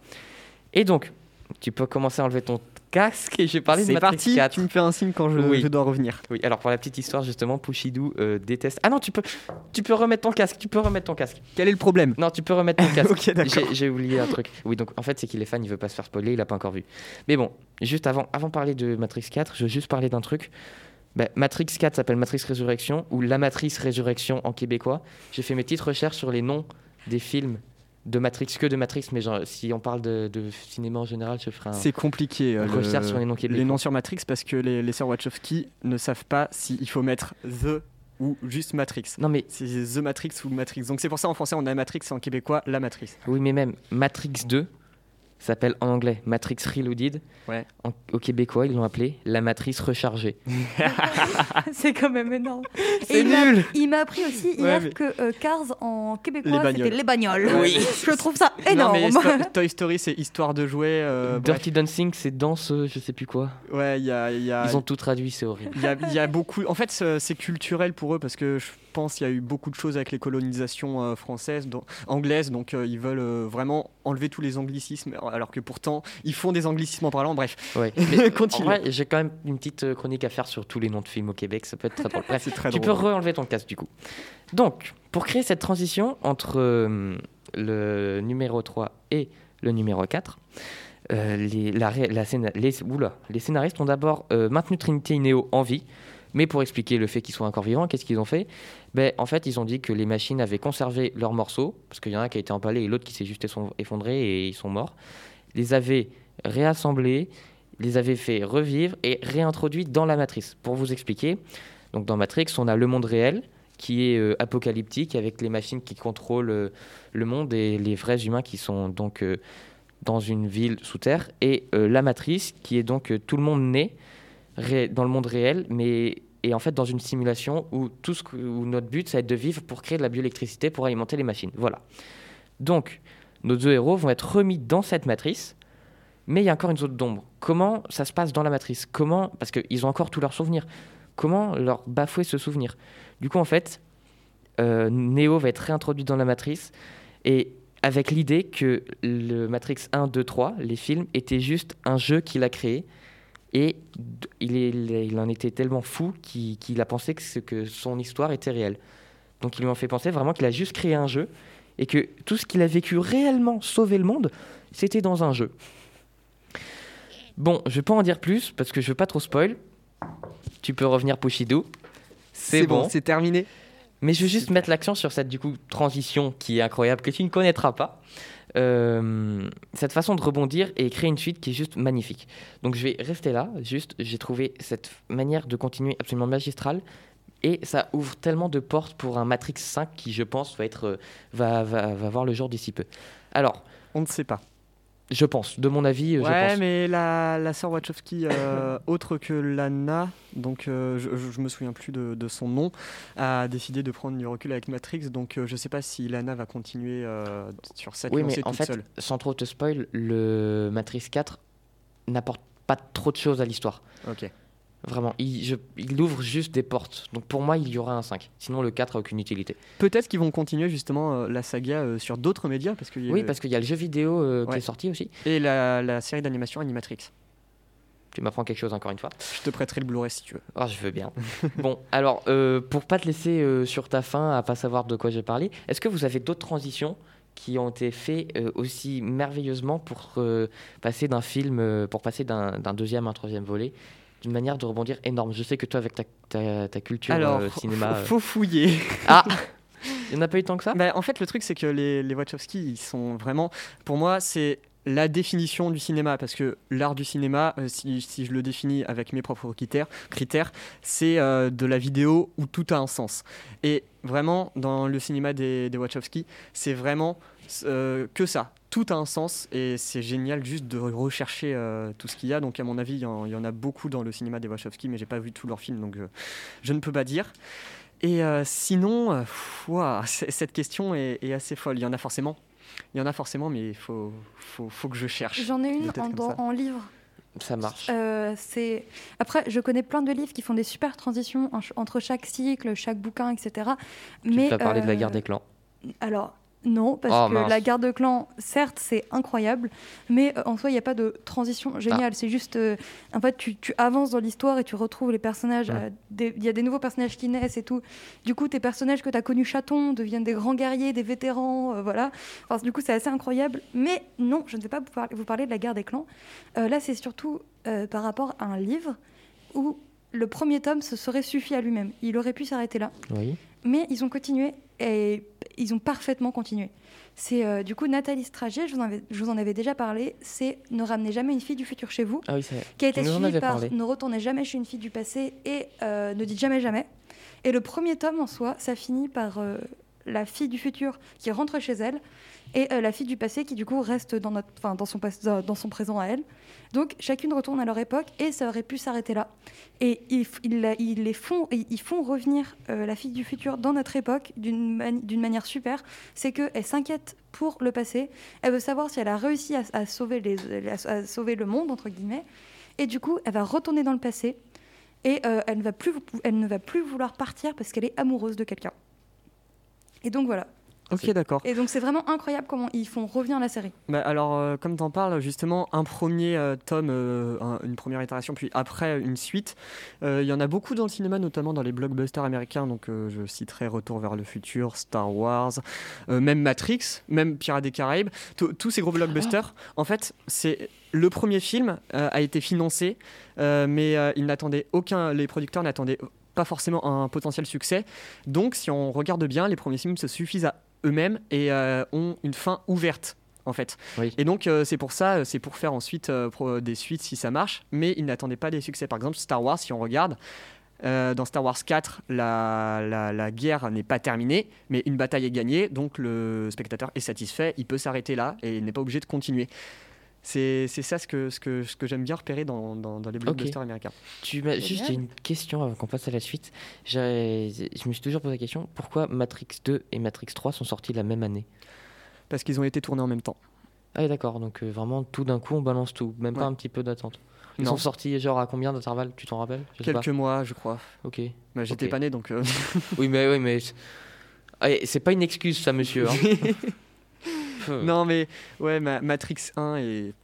Speaker 3: Et donc, tu peux commencer à enlever ton casque et je vais parler de
Speaker 1: C'est
Speaker 3: Matrix
Speaker 1: parti.
Speaker 3: 4.
Speaker 1: Tu me fais un signe quand je,
Speaker 3: Oui.
Speaker 1: je dois revenir.
Speaker 3: Oui, alors pour la petite histoire, justement, Pushidou euh, déteste. Ah non, tu peux, tu peux remettre ton casque, tu peux remettre ton casque.
Speaker 1: Quel est le problème?
Speaker 3: Non, tu peux remettre ton casque.
Speaker 1: Ok, d'accord.
Speaker 3: J'ai- J'ai oublié un truc. Oui, donc en fait, c'est qu'il est fan, il veut pas se faire spoiler, il a pas encore vu. Mais bon, juste avant, avant de parler de Matrix 4, je veux juste parler d'un truc. Bah, Matrix 4 s'appelle Matrix Résurrection ou La Matrice Résurrection en québécois. J'ai fait mes petites recherches sur les noms des films de Matrix, que de Matrix, mais genre, si on parle de, de cinéma en général, je ferai un.
Speaker 1: C'est compliqué. euh,
Speaker 3: une
Speaker 1: le-
Speaker 3: recherche sur les noms québécois.
Speaker 1: les noms sur Matrix parce que les, les sœurs Wachowski ne savent pas s'il faut mettre The ou juste Matrix.
Speaker 3: Non, mais
Speaker 1: C'est The Matrix ou Matrix. Donc c'est pour ça en français on a Matrix et en québécois la Matrice.
Speaker 3: oui, mais même Matrix 2 s'appelle en anglais Matrix Reloaded.
Speaker 1: Ouais.
Speaker 3: En- au québécois, ils l'ont appelé La Matrice Rechargée.
Speaker 2: c'est quand même énorme.
Speaker 3: C'est
Speaker 2: Et il m'a-
Speaker 3: nul
Speaker 2: Il m'a appris aussi
Speaker 1: Ouais,
Speaker 2: hier
Speaker 1: mais-
Speaker 2: que euh, Cars en québécois, c'était les bagnoles.
Speaker 1: Oui.
Speaker 2: Je trouve ça
Speaker 1: Non
Speaker 2: énorme.
Speaker 1: mais Toy Story c'est histoire de jouer. euh, bref.
Speaker 3: Dirty Dancing, c'est danse, je sais plus quoi.
Speaker 1: Ouais, il y a, il y a-
Speaker 3: Ils ont tout traduit, c'est horrible.
Speaker 1: Il y, a, il y a beaucoup. En fait, c'est c'est culturel pour eux parce que je pense qu'il y a eu beaucoup de choses avec les colonisations euh, françaises, donc- anglaises, donc euh, ils veulent euh, vraiment enlever tous les anglicismes, alors que pourtant ils font des anglicismes en parlant. Bref,
Speaker 3: Ouais.
Speaker 1: Continue.
Speaker 3: J'ai quand même une petite euh, chronique à faire sur tous les noms de films au Québec, ça peut être très drôle. Bref,
Speaker 1: très
Speaker 3: tu
Speaker 1: drôle.
Speaker 3: peux re-enlever ton casque du coup. Donc, pour créer cette transition entre euh, le numéro 3 et le numéro 4, euh, les, la la scéna- les, oula, les scénaristes ont d'abord euh, maintenu Trinity et Neo en vie, mais pour expliquer le fait qu'ils soient encore vivants, qu'est-ce qu'ils ont fait? Ben, En fait, ils ont dit que les machines avaient conservé leurs morceaux, parce qu'il y en a un qui a été empalé et l'autre qui s'est juste eff- effondré et ils sont morts, les avaient réassemblés, les avaient fait revivre et réintroduits dans la matrice. Pour vous expliquer, donc dans Matrix, on a le monde réel qui est euh, apocalyptique avec les machines qui contrôlent euh, le monde et les vrais humains qui sont donc euh, dans une ville sous terre et la matrice qui est donc tout le monde né dans le monde réel mais et en fait dans une simulation où tout ce que- où notre but ça va être de vivre pour créer de la bioélectricité pour alimenter les machines. Voilà. Donc nos deux héros vont être remis dans cette matrice mais il y a encore une zone d'ombre. Comment ça se passe dans la matrice? Comment Parce qu'ils ont encore tous leurs souvenirs. Comment leur bafouer ce souvenir? Du coup, en fait, euh, Neo va être réintroduit dans la matrice et avec l'idée que le Matrix 1, 2, 3, les films, étaient juste un jeu qu'il a créé. Et il, est- il en était tellement fou qu'il a pensé que, son histoire était réelle. Donc ils lui fait penser vraiment qu'il a juste créé un jeu et que tout ce qu'il a vécu réellement, sauver le monde, c'était dans un jeu. Bon, je vais pas en dire plus parce que je veux pas trop spoil. Tu peux revenir Pushido. C'est bon.
Speaker 1: c'est terminé.
Speaker 3: Mais je veux juste mettre l'accent sur cette du coup transition qui est incroyable que tu ne connaîtras pas. Euh, cette façon de rebondir et créer une suite qui est juste magnifique. Donc je vais rester là. Juste, j'ai trouvé cette manière de continuer absolument magistrale. Et ça ouvre tellement de portes pour un Matrix 5 qui, je pense, va, être, euh, va, va, va voir le jour d'ici peu. Alors,
Speaker 1: On ne sait pas.
Speaker 3: Je pense, de mon avis, euh, je
Speaker 1: Ouais,
Speaker 3: pense.
Speaker 1: mais la, la sœur Wachowski, euh, autre que Lana, donc euh, je, je, je me souviens plus de, de son nom, a décidé de prendre du recul avec Matrix. Donc euh, je sais pas si Lana va continuer sur cette
Speaker 3: Oui, mais
Speaker 1: lancée
Speaker 3: en
Speaker 1: toute
Speaker 3: fait,
Speaker 1: seule.
Speaker 3: sans trop te spoil, le Matrix 4 n'apporte pas trop de choses à l'histoire.
Speaker 1: Ok.
Speaker 3: Vraiment, il, je- il ouvre juste des portes. Donc pour moi, il y aura un 5. Sinon, le 4 a aucune utilité.
Speaker 1: Peut-être qu'ils vont continuer justement euh, la saga euh, sur d'autres médias parce que
Speaker 3: Oui, parce qu'il y a le jeu vidéo euh, qui est sorti aussi.
Speaker 1: et la, la série d'animation Animatrix.
Speaker 3: Tu m'apprends quelque chose encore une fois.
Speaker 1: Je te prêterai le Blu-ray si tu veux.
Speaker 3: Oh, je veux bien. bon, alors, pour pas te laisser sur ta faim à pas savoir de quoi j'ai parlé, est-ce que vous avez d'autres transitions qui ont été faites euh, aussi merveilleusement pour euh, passer d'un film, euh, pour passer d'un deuxième à un troisième volet d'une manière de rebondir énorme. Je sais que toi, avec ta, ta, ta culture
Speaker 1: Alors,
Speaker 3: euh, cinéma.
Speaker 1: faut, faut fouiller.
Speaker 3: Ah Il n'y en a pas eu tant que ça?
Speaker 1: Bah, en fait, le truc, c'est que les, les Wachowski, ils sont vraiment. Pour moi, c'est la définition du cinéma. Parce que l'art du cinéma, euh, si, si je le définis avec mes propres critères, critères c'est euh, de la vidéo où tout a un sens. Et vraiment, dans le cinéma des, des Wachowski, c'est vraiment euh, que ça. Tout a un sens et c'est génial juste de rechercher euh, tout ce qu'il y a. Donc, à mon avis, il y, en, il y en a beaucoup dans le cinéma des Wachowski, mais j'ai pas vu tous leurs films, donc je, je ne peux pas dire. Et euh, sinon, euh, cette question est, est assez folle. Il y en a forcément. Il y en a forcément, mais il faut, faut, faut que je cherche.
Speaker 2: J'en ai une en, dans- livre.
Speaker 3: Ça marche.
Speaker 2: Euh, c'est après, je connais plein de livres qui font des super transitions en- entre chaque cycle, chaque bouquin, etc.
Speaker 3: tu
Speaker 2: Mais
Speaker 3: vas parler de la
Speaker 2: euh,
Speaker 3: guerre des clans.
Speaker 2: Alors, non, parce
Speaker 3: Oh,
Speaker 2: que la guerre de clans, certes, c'est incroyable, mais euh, en soi, il n'y a pas de transition
Speaker 3: Ah.
Speaker 2: géniale. C'est juste, euh, en fait, tu, tu avances dans l'histoire et tu retrouves les personnages. Euh, Il y a des nouveaux personnages qui naissent et tout. Du coup, tes personnages que tu as connus chatons deviennent des grands guerriers, des vétérans, euh, voilà. Enfin, du coup, c'est assez incroyable. Mais non, je ne vais pas vous parler, vous parler de la guerre des clans. Là, c'est surtout par rapport à un livre où le premier tome se serait suffi à lui-même. Il aurait pu s'arrêter là.
Speaker 3: Oui.
Speaker 2: Mais ils ont continué et ils ont parfaitement continué. C'est euh, du coup Nathalie Strager, je vous, en avais, je vous en avais déjà parlé, c'est Ne ramenez jamais une fille du futur chez vous,
Speaker 3: Ah oui,
Speaker 2: qui a été
Speaker 3: Tu nous en
Speaker 2: suivi
Speaker 3: avais
Speaker 2: par
Speaker 3: parlé.
Speaker 2: Ne retournez jamais chez une fille du passé et euh, Ne dites jamais jamais. Et le premier tome en soi, ça finit par euh, la fille du futur qui rentre chez elle et la fille du passé qui du coup reste dans, notre, enfin, dans, son, pas- dans dans son présent à elle. Donc chacune retourne à leur époque et ça aurait pu s'arrêter là. Et ils, les font, ils font revenir euh, la fille du futur dans notre époque d'une mani- d'une manière super. C'est qu'elle s'inquiète pour le passé. Elle veut savoir si elle a réussi à, sauver le monde entre guillemets. Et du coup, elle va retourner dans le passé et euh, elle ne va plus vouloir partir parce qu'elle est amoureuse de quelqu'un. Et donc voilà.
Speaker 1: Ok, d'accord.
Speaker 2: Et donc c'est vraiment incroyable comment ils font revenir la série.
Speaker 1: Bah, alors, euh, comme tu en parles, justement, un premier euh, tome, euh, un- une première itération, puis après une suite. Euh, Il y en a beaucoup dans le cinéma, notamment dans les blockbusters américains. Donc, euh, je citerai Retour vers le futur, Star Wars, euh, même Matrix, même Pirates des Caraïbes. Tous ces gros blockbusters, en fait, c'est le premier film euh, a été financé, euh, mais euh, ils n'attendaient aucun, les producteurs n'attendaient pas forcément un potentiel succès. Donc, si on regarde bien, les premiers films se suffisent à eux-mêmes et euh, ont une fin ouverte en fait.
Speaker 3: Oui.
Speaker 1: Et donc euh, c'est pour ça, euh, c'est pour faire ensuite euh, des suites si ça marche, mais ils n'attendaient pas des succès. Par exemple, Star Wars, si on regarde, euh, dans Star Wars 4, la, la- la guerre n'est pas terminée, mais une bataille est gagnée, donc le spectateur est satisfait, il peut s'arrêter là et il n'est pas obligé de continuer. C'est c'est ça ce que, ce que, ce que j'aime bien repérer dans, dans- dans les blockbusters américains.
Speaker 3: Tu m'as juste une question avant qu'on passe à la suite. Je me suis toujours posé la question pourquoi Matrix 2 et Matrix 3 sont sortis la même année?
Speaker 1: Parce qu'ils ont été tournés en même temps.
Speaker 3: Ah d'accord, donc euh, vraiment tout d'un coup on balance tout, même pas un petit peu d'attente. Ils
Speaker 1: Non.
Speaker 3: sont sortis genre à combien d'intervalles? Tu t'en rappelles? Je sais
Speaker 1: Quelques mois, je crois.
Speaker 3: Ok.
Speaker 1: Bah, J'étais
Speaker 3: Ok.
Speaker 1: pas né, donc... euh,
Speaker 3: Oui, mais oui, mais c'est- Ah, c'est pas une excuse ça, monsieur. hein.
Speaker 1: Non, mais ouais, Ma- Matrix 1 et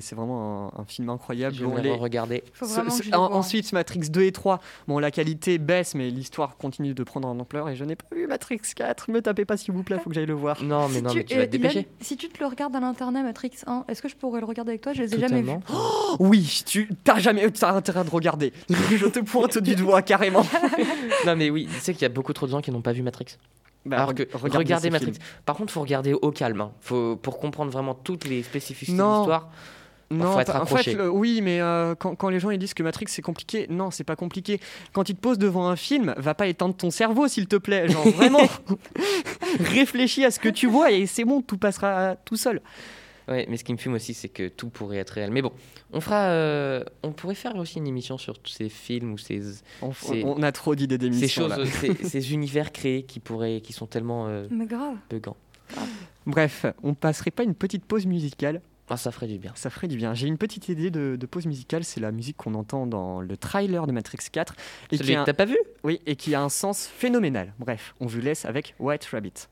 Speaker 1: c'est vraiment un, un film incroyable.
Speaker 3: Je vais
Speaker 1: les-
Speaker 3: regarder.
Speaker 2: Faut vraiment
Speaker 1: ce- en- ensuite, Matrix 2 et 3, bon, la qualité baisse, mais l'histoire continue de prendre en ampleur. Et je n'ai pas vu Matrix 4. Me tapez pas, s'il vous plaît, faut que j'aille le voir.
Speaker 3: Non, mais non, mais tu vas
Speaker 2: euh,
Speaker 3: te
Speaker 2: il a-
Speaker 3: dépêcher.
Speaker 2: si tu te le regardes à l'internet, Matrix 1, est-ce que je pourrais le regarder avec toi? Je les ai jamais vus.
Speaker 1: Oh, oui, tu t'as jamais t'as intérêt de regarder. je te pointe du doigt carrément.
Speaker 3: non, mais oui, tu sais qu'il y a beaucoup trop de gens qui n'ont pas vu Matrix.
Speaker 1: Bah,
Speaker 3: Alors que
Speaker 1: regardez
Speaker 3: Matrix.
Speaker 1: film.
Speaker 3: Par contre, faut regarder au calme. hein. Faut, pour comprendre vraiment toutes les spécificités de l'histoire.
Speaker 1: Non,
Speaker 3: faut être
Speaker 1: en fait, le- oui, mais euh, quand, quand les gens ils disent que Matrix c'est compliqué, non, c'est pas compliqué. Quand ils te posent devant un film, va pas éteindre ton cerveau, s'il te plaît. Genre vraiment, réfléchis à ce que tu vois et c'est bon, tout passera tout seul.
Speaker 3: Ouais, mais ce qui me fume aussi, c'est que tout pourrait être réel. Mais bon, on fera, euh, on pourrait faire aussi une émission sur tous ces films ou ces,
Speaker 1: On, on a trop d'idées
Speaker 3: ces
Speaker 1: d'émissions.
Speaker 3: choses,
Speaker 1: là.
Speaker 3: ces, ces univers créés qui pourraient, qui sont tellement euh,
Speaker 2: Mais grave.
Speaker 3: buggants.
Speaker 1: Bref, on passerait pas une petite pause musicale
Speaker 3: Ah, ça ferait du bien.
Speaker 1: Ça ferait du bien. J'ai une petite idée de, de pause musicale, c'est la musique qu'on entend dans le trailer de Matrix 4 et
Speaker 3: Celui
Speaker 1: qui,
Speaker 3: que
Speaker 1: a un,
Speaker 3: t'as pas vu?
Speaker 1: Oui, et qui a un sens phénoménal. Bref, on vous laisse avec White Rabbit.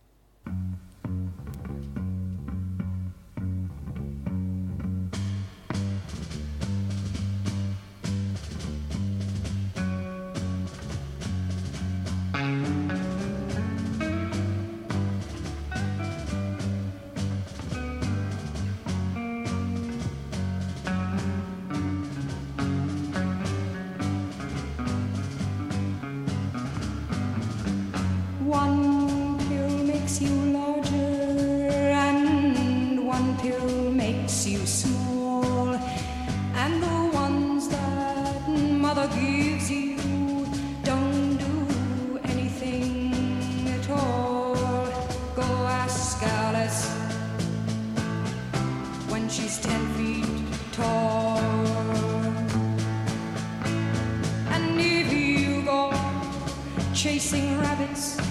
Speaker 4: thanks.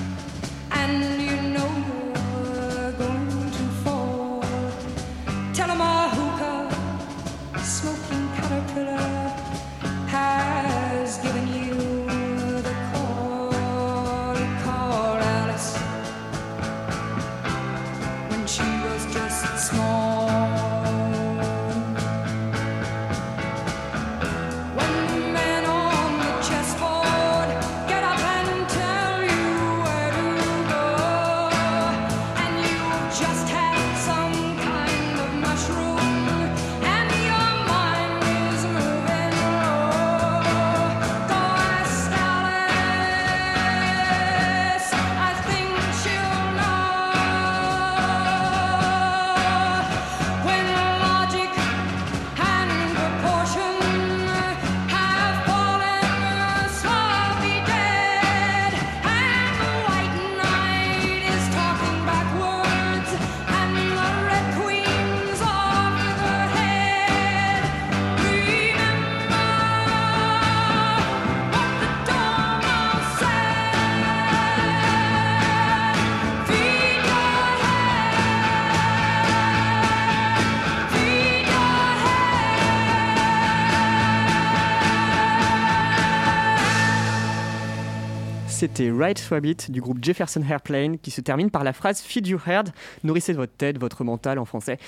Speaker 1: C'était Right Rabbit du groupe Jefferson Airplane qui se termine par la phrase Feed your head, nourrissez votre tête, votre mental en français,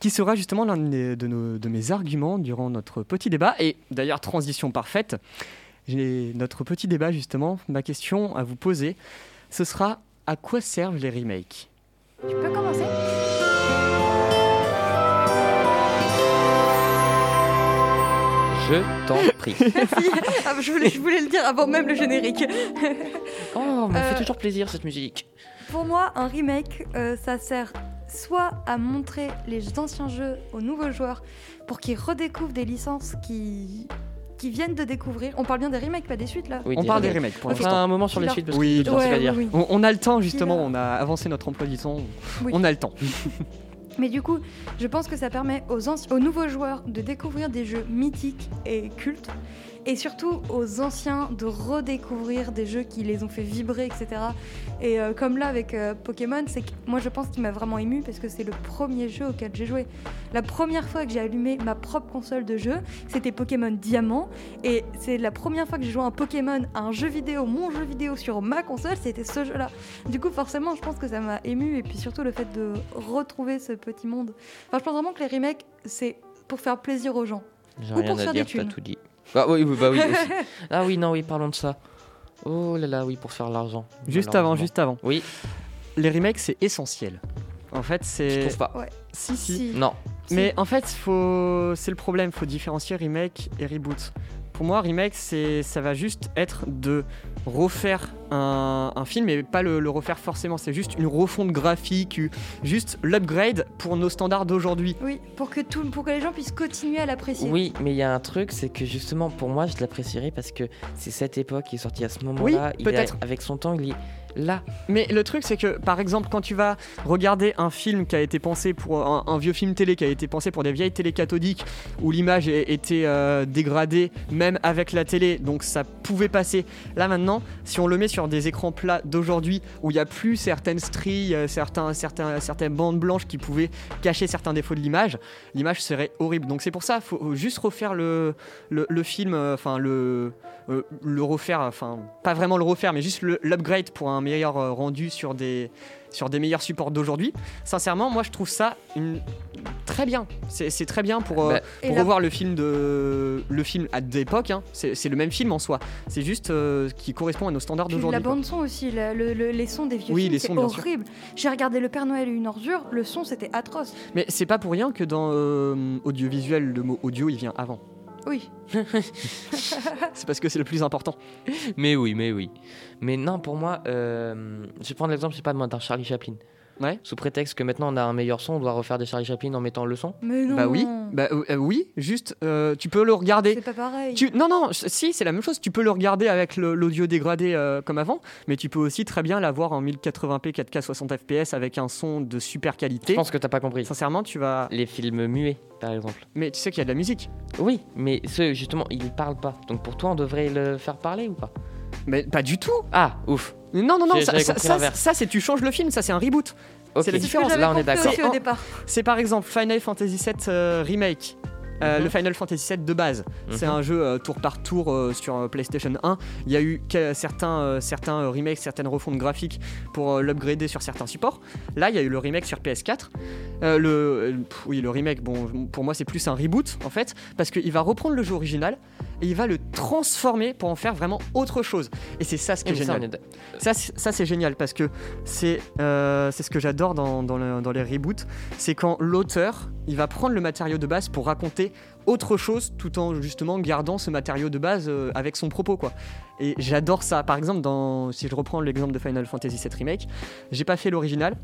Speaker 1: qui sera justement l'un de, de mes arguments durant notre petit débat. Et d'ailleurs, transition parfaite, notre petit débat justement, ma question à vous poser, ce sera à quoi servent les remakes?
Speaker 2: Tu peux commencer?
Speaker 3: Je t'en prie.
Speaker 2: Merci. Ah, je, voulais, je voulais le dire avant même le générique.
Speaker 3: Oh, me
Speaker 2: Euh,
Speaker 3: fait toujours plaisir cette musique.
Speaker 2: Pour moi, un remake, euh, ça sert soit à montrer les anciens jeux aux nouveaux joueurs pour qu'ils redécouvrent des licences qui, qui viennent de découvrir. On parle bien des remakes, pas des suites là.
Speaker 3: Oui,
Speaker 1: On parle des remakes pour
Speaker 3: un moment sur les suites parce
Speaker 1: Oui,
Speaker 3: que
Speaker 2: Ouais,
Speaker 3: dire.
Speaker 1: On, on a le temps justement,
Speaker 2: Killer.
Speaker 1: on a avancé notre emploi du temps,
Speaker 2: Oui.
Speaker 1: on a le temps.
Speaker 2: Mais du coup, je pense que ça permet aux, nouveaux joueurs de découvrir des jeux mythiques et cultes et surtout aux anciens de redécouvrir des jeux qui les ont fait vibrer, etc. Et euh, comme là avec euh, Pokémon, c'est que moi je pense qu'il m'a vraiment ému parce que c'est le premier jeu auquel j'ai joué. La première fois que j'ai allumé ma propre console de jeu, c'était Pokémon Diamant, et c'est la première fois que j'ai joué un Pokémon, à un jeu vidéo, mon jeu vidéo sur ma console, c'était ce jeu-là. Du coup, forcément, je pense que ça m'a ému, et puis surtout le fait de retrouver ce petit monde. Enfin, je pense vraiment que les remakes, c'est pour faire plaisir aux gens. Ou pour
Speaker 3: à
Speaker 2: faire des thunes.
Speaker 3: tout dit. Ah oui, oui, bah oui. aussi. ah oui, non, oui, parlons de ça. Oh là là, oui, pour faire l'argent.
Speaker 1: Juste avant, juste avant.
Speaker 3: Oui,
Speaker 1: Les remakes, c'est essentiel. En fait,
Speaker 3: je
Speaker 1: c'est.
Speaker 3: trouve pas.
Speaker 1: Si, si.
Speaker 2: Si.
Speaker 3: Non.
Speaker 1: Mais en fait, faut... c'est le problème, faut différencier remake et reboot. Pour moi, remake, c'est, ça va juste être de refaire un, un film, et pas le, le refaire forcément. C'est juste une refonte graphique, juste l'upgrade pour nos standards d'aujourd'hui.
Speaker 2: Oui, pour que, tout, pour que les gens puissent continuer à l'apprécier.
Speaker 3: oui, mais il y a un truc, c'est que justement, pour moi, je l'apprécierais parce que c'est cette époque qui est sortie à ce moment-là. Il est-
Speaker 1: peut-être.
Speaker 3: avec son temps, il est là.
Speaker 1: Mais le truc, c'est que, par exemple, quand tu vas regarder un film qui a été pensé pour un, un vieux film télé qui a été pensé pour des vieilles télé cathodiques où l'image était euh, dégradée, même avec la télé, donc ça pouvait passer. Là maintenant, si on le met sur des écrans plats d'aujourd'hui où il n'y a plus certaines stries, euh, certains, certains, certaines bandes blanches qui pouvaient cacher certains défauts de l'image, l'image serait horrible. Donc c'est pour ça, faut juste refaire le, film, euh, enfin le, euh, le refaire, enfin pas vraiment le refaire, mais juste l'upgrade pour un meilleur rendu sur des, sur des meilleurs supports d'aujourd'hui. Sincèrement, moi je trouve ça une... très bien. C'est très bien pour, euh,
Speaker 3: Bah,
Speaker 1: pour
Speaker 2: la-
Speaker 1: revoir le film de le film à d'époque. hein. C'est le même film en soi. C'est juste euh, qui correspond à nos standards
Speaker 2: la
Speaker 1: d'aujourd'hui. quoi.
Speaker 2: bande son aussi, la- le- le- les sons des vieux
Speaker 1: Oui,
Speaker 2: films,
Speaker 1: les
Speaker 2: c'est horrible. J'ai regardé Le Père Noël et une ordure, le son c'était atroce.
Speaker 1: Mais c'est pas pour rien que dans euh, audiovisuel, le mot audio il vient avant.
Speaker 2: Oui,
Speaker 1: C'est parce que c'est le plus important.
Speaker 3: Mais oui, mais oui. Mais non, pour moi, euh, je vais prendre l'exemple, je sais pas, moi, d'un Charlie Chaplin.
Speaker 1: Ouais.
Speaker 3: Sous prétexte que maintenant on a un meilleur son, on doit refaire des Charlie Chaplin en mettant le son.
Speaker 2: mais non.
Speaker 1: Bah oui, bah euh, euh, oui, juste euh, tu peux le regarder.
Speaker 2: C'est pas pareil.
Speaker 1: Tu- non, non, si, c'est la même chose. Tu peux le regarder avec l'audio dégradé euh, comme avant, mais tu peux aussi très bien l'avoir en 1080p 4K 60 fps avec un son de super
Speaker 3: Je
Speaker 1: qualité.
Speaker 3: pense que t'as pas compris.
Speaker 1: Sincèrement, tu vas.
Speaker 3: Les films muets, par exemple.
Speaker 1: Mais tu sais qu'il y a de la musique.
Speaker 3: Oui, mais justement, ils parlent pas. Donc pour toi, on devrait le faire parler ou pas?
Speaker 1: Mais pas du tout.
Speaker 3: Ah, ouf.
Speaker 1: Non, non, non, ça, c'est tu changes le film, ça c'est un reboot. C'est la
Speaker 2: C'est
Speaker 1: différence.
Speaker 3: Là, on est d'accord.
Speaker 1: C'est
Speaker 2: au
Speaker 1: en-
Speaker 2: départ.
Speaker 1: C'est par exemple Final Fantasy VII euh, Remake. Euh,
Speaker 3: Mhm.
Speaker 1: Le Final Fantasy VII de base, c'est
Speaker 3: Mhm.
Speaker 1: un jeu euh, tour par tour euh, sur euh, PlayStation 1. Il y a eu que- certains, euh, certains remakes, certaines refontes graphiques pour euh, l'upgrader sur certains supports. Là, il y a eu le remake sur PS4. Euh, le, euh, pff, oui, le remake, bon, pour moi, c'est plus un reboot en fait, parce qu'il va reprendre le jeu original et il va le transformer pour en faire vraiment autre chose. Et c'est ça ce qui est génial. Ça, c'est- ça, c'est génial parce que c'est euh, ce que j'adore dans, dans, le- dans les reboots, c'est quand l'auteur il va prendre le matériau de base pour raconter autre chose tout en justement gardant ce matériau de base euh, avec son propos quoi. Et j'adore ça. Par exemple, dans, si je reprends l'exemple de Final Fantasy VII Remake, j'ai pas fait l'original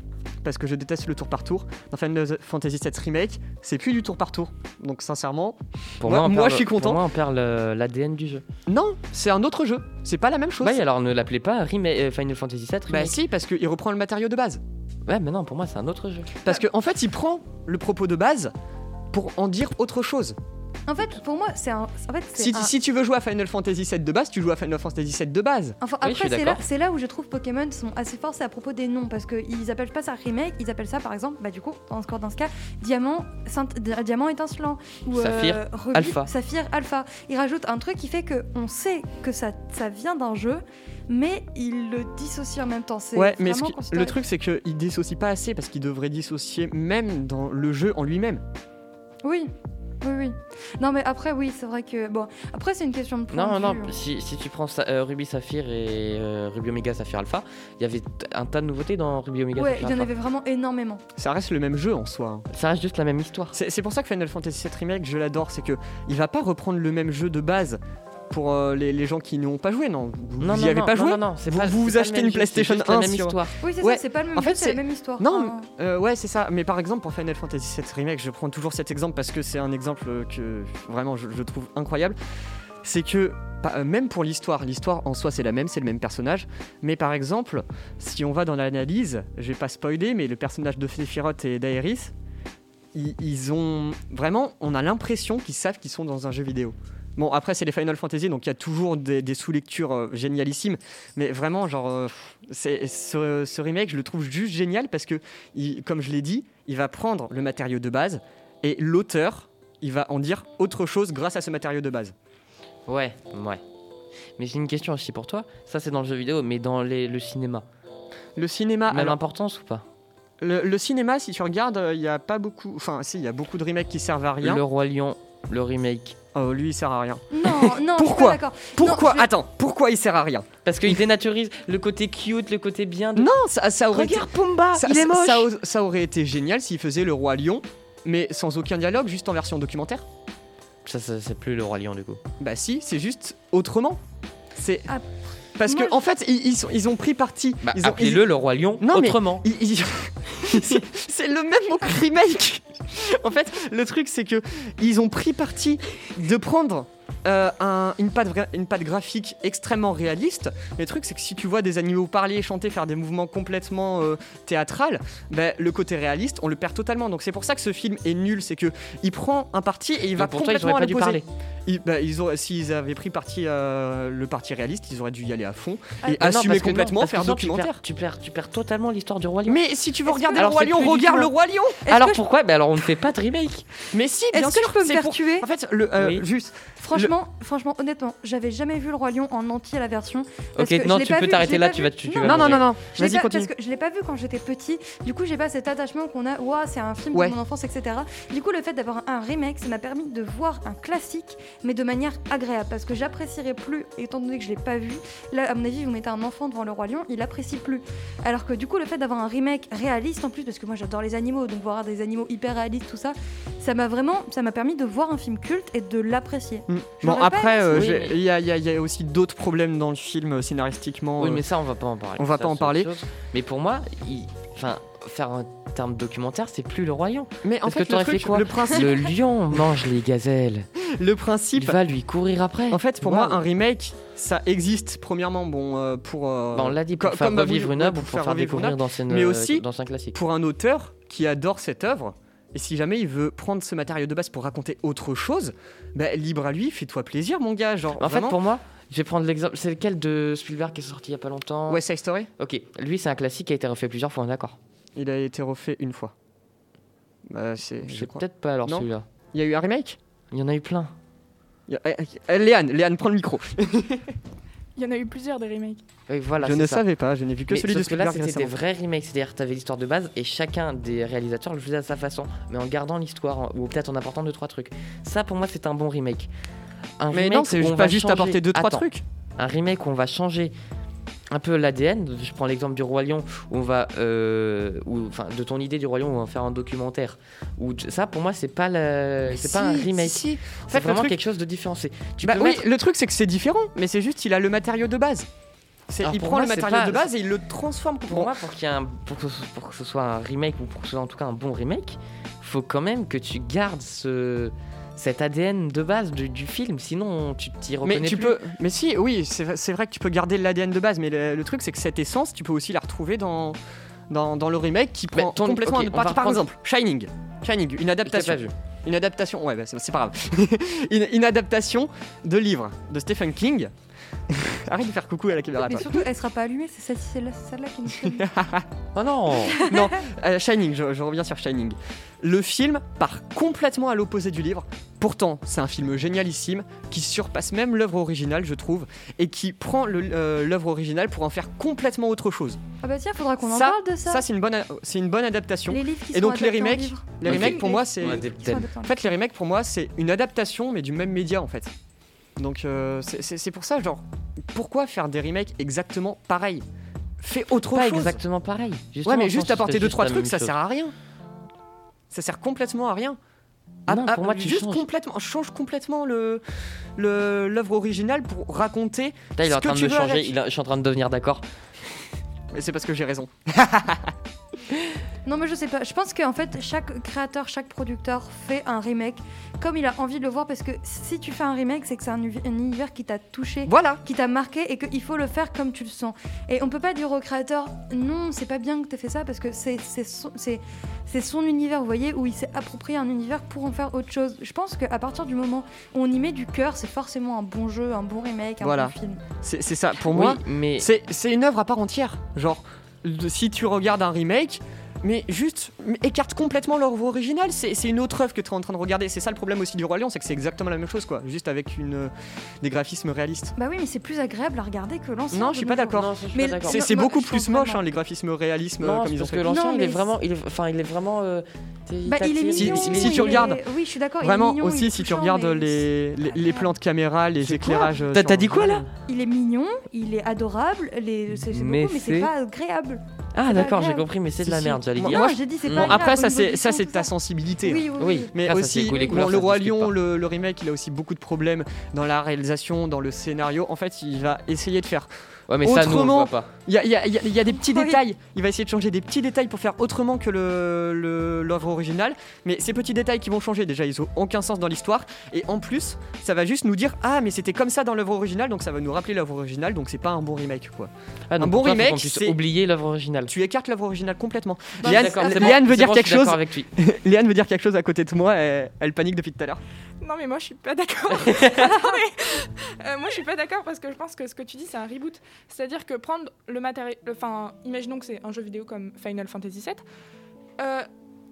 Speaker 1: parce que je déteste le tour par tour. Dans Final Fantasy VII Remake, c'est plus du tour par tour. Donc sincèrement,
Speaker 3: Pour
Speaker 1: Moi-
Speaker 3: on
Speaker 1: moi,
Speaker 3: perd
Speaker 1: je suis content.
Speaker 3: Pour moi, on perd l'ADN du jeu.
Speaker 1: non, c'est un autre jeu. C'est pas la même chose.
Speaker 3: Bah, alors ne l'appelez pas remake, euh, Final Fantasy VII
Speaker 1: bah
Speaker 3: remake.
Speaker 1: si, parce qu'il reprend le matériau de base.
Speaker 3: Ouais, mais non, pour moi, c'est un autre jeu.
Speaker 1: Parce qu'en en fait, il prend le propos de base pour en dire autre chose.
Speaker 2: En fait, pour moi, c'est un. En fait,
Speaker 1: Si,
Speaker 2: un-
Speaker 1: si tu veux jouer à Final Fantasy VII de base, tu joues à Final Fantasy VII de base.
Speaker 2: Enfin,
Speaker 3: Oui,
Speaker 2: après, c'est là, où je trouve Pokémon sont assez forts, c'est à propos des noms, parce qu'ils appellent pas ça remake, ils appellent ça par exemple, bah du coup, encore dans ce cas, Diamant, Saint- Diamant étincelant, ou
Speaker 3: Saphir,
Speaker 2: Rubis,
Speaker 3: Alpha.
Speaker 2: Saphir, Alpha. Ils rajoutent un truc qui fait que on sait que ça, ça vient d'un jeu, mais ils le dissocient en même temps.
Speaker 1: Ouais, mais qui- le truc, c'est qu'il dissocie pas assez parce qu'il devrait dissocier même dans le jeu en lui-même.
Speaker 2: Oui. Oui, oui. Non, mais après, oui, c'est vrai que. Bon, après, c'est une question de point
Speaker 3: Non,
Speaker 2: de
Speaker 3: non,
Speaker 2: vue, hein.
Speaker 3: si, si tu prends euh, Ruby Saphir et euh, Ruby Omega Saphir Alpha, il y avait un tas de nouveautés dans Ruby Omega
Speaker 2: Ouais,
Speaker 3: Saphir
Speaker 2: il y en avait vraiment énormément.
Speaker 1: Ça reste le même jeu en soi. hein.
Speaker 3: Ça reste juste la même histoire.
Speaker 1: C'est c'est pour ça que Final Fantasy VII Remake, je l'adore, c'est que il va pas reprendre le même jeu de base pour euh, les, les gens qui n'y ont pas joué, non? Vous
Speaker 3: Non,
Speaker 1: vous y
Speaker 3: non,
Speaker 1: avez
Speaker 3: non,
Speaker 1: pas
Speaker 3: non,
Speaker 1: joué?
Speaker 3: Non, non, c'est
Speaker 1: Vous-
Speaker 3: pas-
Speaker 1: vous achetez une
Speaker 3: jeu,
Speaker 1: PlayStation
Speaker 3: juste la
Speaker 1: 1
Speaker 3: même
Speaker 1: sur-
Speaker 3: histoire.
Speaker 2: Oui, c'est
Speaker 1: Ouais,
Speaker 2: ça, c'est pas le même
Speaker 1: en fait,
Speaker 2: c'est la même histoire.
Speaker 1: Non,
Speaker 2: Enfin,
Speaker 1: Euh, ouais, c'est ça. Mais par exemple, pour Final Fantasy VII Remake, je prends toujours cet exemple parce que c'est un exemple que vraiment je, je trouve incroyable. C'est que pas- euh, même pour l'histoire, l'histoire en soi c'est la même, c'est le même personnage. Mais par exemple, si on va dans l'analyse, je vais pas spoiler, mais le personnage de Sephiroth et d'Aeris, ils, ils ont vraiment, on a l'impression qu'ils savent qu'ils sont dans un jeu vidéo. Bon, après, c'est les Final Fantasy, donc il y a toujours des, des sous-lectures euh, génialissimes. Mais vraiment, genre, euh, c'est, ce, ce remake, je le trouve juste génial parce que, il- comme je l'ai dit, il va prendre le matériau de base et l'auteur, il va en dire autre chose grâce à ce matériau de base.
Speaker 3: Ouais, ouais. Mais j'ai une question aussi pour toi. Ça, c'est dans le jeu vidéo, mais dans les- le cinéma.
Speaker 1: Le cinéma,
Speaker 3: Même
Speaker 1: alors,
Speaker 3: importance ou pas?
Speaker 1: Le, le cinéma, si tu regardes, euh, il y a pas beaucoup. Enfin, si, il y a beaucoup de remakes qui servent à rien.
Speaker 3: Le Roi Lion, le remake.
Speaker 1: Oh, lui, il sert à rien.
Speaker 2: Non, non, je suis
Speaker 1: Pourquoi
Speaker 2: pas d'accord.
Speaker 1: Pourquoi
Speaker 2: je
Speaker 1: Attends, pourquoi il sert à rien
Speaker 3: Parce qu'il dénaturise le côté cute, le côté bien de.
Speaker 1: Non, ça, ça aurait été-
Speaker 3: Regarde Pumba,
Speaker 1: ça,
Speaker 3: il est
Speaker 1: ça-
Speaker 3: moche.
Speaker 1: ça au- ça aurait été génial s'il faisait le roi lion, mais sans aucun dialogue, juste en version documentaire.
Speaker 3: Ça, ça, c'est plus le Roi Lion du coup.
Speaker 1: Bah si, c'est juste autrement. C'est
Speaker 2: Ah,
Speaker 1: parce
Speaker 2: moi,
Speaker 1: que en fait, ils, ils sont- ils ont pris parti.
Speaker 3: Bah,
Speaker 1: ils ont-
Speaker 3: appelez-le le Roi Lion
Speaker 1: Non, mais-
Speaker 3: autrement.
Speaker 1: ils- c'est le même mot que remake. en fait, le truc c'est que ils ont pris parti de prendre euh, un- une, patte, une patte graphique extrêmement réaliste. Mais le truc c'est que si tu vois des animaux parler, chanter, faire des mouvements complètement euh, théâtrales, bah, le côté réaliste, on le perd totalement. Donc c'est pour ça que ce film est nul, c'est que il prend un parti et il va
Speaker 3: pour toi, ils
Speaker 1: complètement à
Speaker 3: pas
Speaker 1: l'opposé.
Speaker 3: parler.
Speaker 1: Ils- bah, ils auraient- S'ils avaient pris parti euh, le parti réaliste, ils auraient dû y aller à fond
Speaker 2: Ah,
Speaker 1: et assumer
Speaker 3: non,
Speaker 1: complètement, faire
Speaker 3: tu perds-
Speaker 1: documentaire.
Speaker 3: Tu perds, tu perds totalement l'histoire du Roi Lion.
Speaker 1: Mais si tu veux regarder
Speaker 2: que-
Speaker 1: le roi lion, regarde le
Speaker 3: un-
Speaker 1: roi lion.
Speaker 3: Alors
Speaker 2: que je-
Speaker 3: pourquoi? Bah Alors on ne fait pas de remake.
Speaker 1: Mais si, bien
Speaker 2: Est-ce que
Speaker 1: sûr,
Speaker 2: je peux me
Speaker 1: c'est
Speaker 2: faire
Speaker 1: pour-
Speaker 2: tuer?
Speaker 1: En fait, le euh,
Speaker 3: Oui.
Speaker 1: juste.
Speaker 2: Franchement, franchement, honnêtement, j'avais jamais vu le Roi Lion en entier la version. parce
Speaker 3: Ok,
Speaker 2: que
Speaker 3: non,
Speaker 2: je
Speaker 3: tu
Speaker 2: pas
Speaker 3: peux t'arrêter là, tu vas- tu-
Speaker 2: Non,
Speaker 3: vas
Speaker 1: Non, non, non, non.
Speaker 2: Je l'ai
Speaker 1: Vas-y,
Speaker 2: pas-
Speaker 1: continue.
Speaker 2: Parce que je l'ai pas vu quand j'étais petit. Du coup, j'ai pas cet attachement qu'on a. Ouah, c'est un film
Speaker 1: Ouais.
Speaker 2: de mon enfance, etc. Du coup, le fait d'avoir un remake, ça m'a permis de voir un classique, mais de manière agréable. Parce que j'apprécierais plus, étant donné que je l'ai pas vu. Là, à mon avis, vous mettez un enfant devant le Roi Lion, il apprécie plus. Alors que du coup, le fait d'avoir un remake réaliste en plus, parce que moi j'adore les animaux, donc voir des animaux hyper réalistes, tout ça, ça m'a vraiment, ça m'a permis de voir un film culte et de l'apprécier.
Speaker 1: Mm. Bon, après, euh,
Speaker 3: Oui,
Speaker 1: il y, a- il y a- il y a aussi d'autres problèmes dans le film euh, scénaristiquement.
Speaker 3: Oui,
Speaker 1: euh,
Speaker 3: mais ça, on va pas en parler.
Speaker 1: on va
Speaker 3: Ça,
Speaker 1: pas en parler.
Speaker 3: chose. Mais pour moi, il... enfin, faire un terme documentaire, c'est plus le Lion.
Speaker 1: mais en
Speaker 3: Parce
Speaker 1: fait,
Speaker 3: que
Speaker 1: le,
Speaker 3: t'aurais
Speaker 1: truc,
Speaker 3: fait quoi
Speaker 1: le principe,
Speaker 3: Le lion mange les gazelles.
Speaker 1: le
Speaker 3: Il
Speaker 1: principe.
Speaker 3: va lui courir après.
Speaker 1: En fait, pour moi, un remake, ça existe. Premièrement, bon, euh, pour. euh,
Speaker 3: on l'a dit, pour faire revivre une œuvre ou pour faire
Speaker 1: une
Speaker 3: découvrir
Speaker 1: œuvre,
Speaker 3: d'anciennes
Speaker 1: mais
Speaker 3: euh,
Speaker 1: aussi pour un auteur qui adore cette œuvre. Et si jamais il veut prendre ce matériau de base pour raconter autre chose, bah, libre à lui, fais-toi plaisir, mon gars. Genre,
Speaker 3: En fait, pour moi, je vais prendre l'exemple. C'est lequel de Spielberg qui est sorti il y a pas longtemps?
Speaker 1: West Side Story,
Speaker 3: Ok, lui, c'est un classique qui a été refait plusieurs fois, on est d'accord.
Speaker 1: il a été refait une fois. Bah, c'est. je crois.
Speaker 3: peut-être pas alors celui-là.
Speaker 1: Il y a eu un remake?
Speaker 3: Il y en a eu plein.
Speaker 1: A- eh, eh, Léane, Léane, prends le micro.
Speaker 5: Il y en a eu plusieurs des remakes.
Speaker 3: Oui, voilà,
Speaker 1: je ne
Speaker 3: ça.
Speaker 1: savais pas, je n'ai vu que
Speaker 3: Mais
Speaker 1: celui de
Speaker 3: sauf que là,
Speaker 1: Spielberg
Speaker 3: c'était des vrais remakes, c'est-à-dire tu avais l'histoire de base et chacun des réalisateurs le faisait à sa façon, mais en gardant l'histoire ou peut-être en apportant deux trois trucs. Ça, pour moi, c'est un bon remake. Un
Speaker 1: Mais
Speaker 3: remake
Speaker 1: non, c'est pas juste
Speaker 3: changer-
Speaker 1: apporter deux trois
Speaker 3: Attends,
Speaker 1: trucs.
Speaker 3: Un remake où on va changer un peu l'ADN. Je prends l'exemple du Roi Lion où on va, euh, enfin, de ton idée du Roi Lion, où on va faire un documentaire. Ou ça, pour moi, c'est pas le, c'est pas un remake.
Speaker 1: Si, si. En
Speaker 3: C'est
Speaker 1: fait,
Speaker 3: vraiment
Speaker 1: truc,
Speaker 3: quelque chose de différencié. Tu
Speaker 1: bah
Speaker 3: peux
Speaker 1: oui,
Speaker 3: mettre-
Speaker 1: le truc c'est que c'est différent, mais c'est juste il a le matériau de base.
Speaker 3: Alors,
Speaker 1: il prend
Speaker 3: moi,
Speaker 1: le matériau
Speaker 3: pas-
Speaker 1: de base et il le transforme.
Speaker 3: Pour moi, pour, qu'il un, pour, que ce, pour que ce soit un remake ou pour que ce soit en tout cas un bon remake, faut quand même que tu gardes ce, cet ADN de base du, du film, sinon tu t'y reconnais
Speaker 1: mais tu
Speaker 3: plus.
Speaker 1: peux, mais si, oui, c'est vrai- c'est vrai que tu peux garder l'ADN de base, mais le, le truc c'est que cette essence, tu peux aussi la retrouver dans dans, dans le remake qui
Speaker 3: Mais
Speaker 1: prend
Speaker 3: ton-
Speaker 1: complètement
Speaker 3: ok,
Speaker 1: un par, exemple Shining, Shining, une adaptation,
Speaker 3: pas vu.
Speaker 1: une adaptation, ouais, bah, c'est pas grave, une, une adaptation de livre de Stephen King. Arrête de faire coucou à la caméra.
Speaker 2: Mais
Speaker 1: toi.
Speaker 2: surtout, elle sera pas allumée, c'est celle- celle-là qui nous.
Speaker 3: Oh non
Speaker 1: non, euh, Shining, je, je reviens sur Shining. Le film part complètement à l'opposé du livre. Pourtant, c'est un film génialissime qui surpasse même l'œuvre originale, je trouve, et qui prend euh, l'œuvre originale pour en faire complètement autre chose.
Speaker 2: Ah bah tiens, faudra qu'on en
Speaker 1: Ça-
Speaker 2: parle de ça.
Speaker 1: Ça, c'est une bonne, a- c'est une bonne adaptation.
Speaker 2: les livres qui
Speaker 1: Et
Speaker 2: sont
Speaker 1: donc les remakes. Les remakes, pour moi, c'est
Speaker 2: en
Speaker 1: fait, les remakes, pour moi, c'est une adaptation, mais du même média, en fait. Donc, euh, c'est- pour ça, genre, pourquoi faire des remakes exactement pareils? Fais autre
Speaker 3: Pas
Speaker 1: chose.
Speaker 3: exactement pareil.
Speaker 1: Ouais, mais juste apporter deux trois trucs, ça
Speaker 3: chose.
Speaker 1: sert à rien. Ça sert complètement à rien.
Speaker 3: Non, pour moi, tu
Speaker 1: juste
Speaker 3: changes.
Speaker 1: complètement, change complètement le l'œuvre originale pour raconter.
Speaker 3: Là, il est
Speaker 1: ce
Speaker 3: en
Speaker 1: que
Speaker 3: train de me changer,
Speaker 1: avec.
Speaker 3: il a- je suis en train de devenir d'accord.
Speaker 1: Mais c'est parce que j'ai raison.
Speaker 2: Non, mais je sais pas. Je pense qu'en fait, chaque créateur, chaque producteur fait un remake comme il a envie de le voir. Parce que si tu fais un remake, c'est que c'est un, univers qui t'a touché,
Speaker 1: Voilà.
Speaker 2: qui t'a marqué et qu'il faut le faire comme tu le sens. Et on peut pas dire au créateur non, c'est pas bien que tu fait ça parce que c'est son, univers, vous voyez, où il s'est approprié un univers pour en faire autre chose. Je pense qu'à partir du moment où on y met du cœur, c'est forcément un bon jeu, un bon remake, un
Speaker 1: Voilà.
Speaker 2: bon film.
Speaker 1: C'est c'est ça. Pour moi,
Speaker 3: mais
Speaker 1: c'est une œuvre à part entière. Genre, si tu regardes un remake, mais juste écarte complètement l'œuvre originale. C'est c'est une autre œuvre que tu es en train de regarder. C'est ça le problème aussi du Roi Lion, c'est que c'est exactement la même chose, quoi. Juste avec une, euh, des graphismes réalistes.
Speaker 2: Bah oui, mais c'est plus agréable à regarder que l'ancien.
Speaker 1: Non, je suis pas d'accord. C'est beaucoup plus moche, hein, les graphismes réalisme
Speaker 3: Non,
Speaker 1: comme ils ont
Speaker 3: parce
Speaker 1: fait.
Speaker 3: que l'ancien,
Speaker 2: Non,
Speaker 3: il est vraiment, il est, enfin, il est vraiment. euh,
Speaker 2: Bah, il est
Speaker 1: Si-
Speaker 2: mignon.
Speaker 1: si- tu
Speaker 2: est-
Speaker 1: regardes-
Speaker 2: Oui, je suis d'accord.
Speaker 1: Vraiment,
Speaker 2: mignon,
Speaker 1: aussi, si tu regardes les, les, les plans de caméra, les éclairages.
Speaker 3: T'as- dit quoi, là.
Speaker 2: Il est mignon, il est adorable, les... c'est
Speaker 3: Mais
Speaker 2: beaucoup, mais c'est
Speaker 3: c'est-
Speaker 2: pas agréable.
Speaker 3: Ah, d'accord, j'ai compris, mais c'est de la merde, j'allais dire.
Speaker 2: non, j'ai dit c'est
Speaker 3: Bon,
Speaker 2: pas
Speaker 1: Bon, après, ça, c'est ça, c'est ta sensibilité.
Speaker 2: Oui, oui,
Speaker 3: Oui.
Speaker 1: Mais
Speaker 3: Ah,
Speaker 1: aussi,
Speaker 3: cool,
Speaker 1: bon, le Roi Lion, le remake, il a aussi beaucoup de problèmes dans la réalisation, dans le scénario. En fait, il va essayer de faire.
Speaker 3: Ouais, mais ça, nous, on le
Speaker 1: Autrement-
Speaker 3: voit pas.
Speaker 1: Il y a, il y a- il y a- il y a des petits
Speaker 2: Oui.
Speaker 1: détails. Il va essayer de changer des petits détails pour faire autrement que le- le- l'œuvre originale. Mais ces petits détails qui vont changer, déjà, ils ont aucun sens dans l'histoire. Et en plus, ça va juste nous dire Ah, mais c'était comme ça dans l'œuvre originale, donc ça va nous rappeler l'œuvre originale, donc c'est pas un bon remake, quoi.
Speaker 3: Ah, donc
Speaker 1: bon
Speaker 3: toi,
Speaker 1: remake, c'est-
Speaker 3: oublier l'œuvre originale.
Speaker 1: Tu écartes l'œuvre originale complètement.
Speaker 3: Non,
Speaker 1: Léane,
Speaker 3: bon,
Speaker 1: veut dire
Speaker 3: bon,
Speaker 1: quelque chose.
Speaker 3: avec lui.
Speaker 1: Léane veut dire quelque chose à côté de moi, elle, elle panique depuis tout à l'heure.
Speaker 5: Non, mais moi, je suis pas d'accord. Euh, moi, je suis pas d'accord parce que je pense que ce que tu dis, c'est un reboot. C'est-à-dire que prendre le matériel. Enfin, imaginons que c'est un jeu vidéo comme Final Fantasy VII. euh,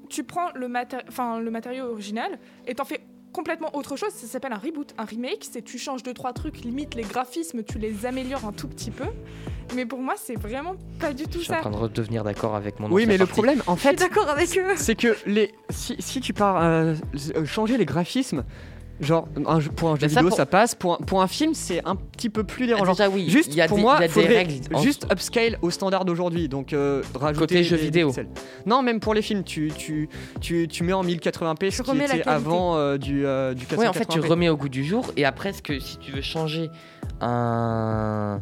Speaker 5: tu prends le, maté- le matériau original et t'en fais complètement autre chose. Ça s'appelle un reboot. Un remake, c'est tu changes deux, trois trucs, limite les graphismes, tu les améliores un tout petit peu. Mais pour moi, c'est vraiment pas du
Speaker 3: Je
Speaker 5: tout
Speaker 3: suis en
Speaker 5: ça.
Speaker 3: train de redevenir d'accord avec mon
Speaker 1: Oui, mais le problème, en
Speaker 2: Je suis
Speaker 1: fait,
Speaker 2: d'accord avec eux.
Speaker 1: c'est que les, si, si tu pars euh, euh, changer les graphismes, genre un pour un jeu
Speaker 3: ça,
Speaker 1: vidéo
Speaker 3: pour-
Speaker 1: ça passe, pour un, pour un film c'est un petit peu plus
Speaker 3: Ah,
Speaker 1: dérangeant.
Speaker 3: Déjà, oui,
Speaker 1: Juste
Speaker 3: il y a
Speaker 1: pour
Speaker 3: des,
Speaker 1: moi,
Speaker 3: il
Speaker 1: faudrait
Speaker 3: règles.
Speaker 1: juste upscale au standard d'aujourd'hui, donc euh, rajouter
Speaker 3: Côté
Speaker 1: des-
Speaker 3: jeux vidéo.
Speaker 1: Non, même pour les films, tu, tu, tu, tu mets en 1080p ce qui était avant euh, du, euh, du 480p.
Speaker 3: Ouais, en fait, tu remets au goût du jour et après, ce que si tu veux changer un,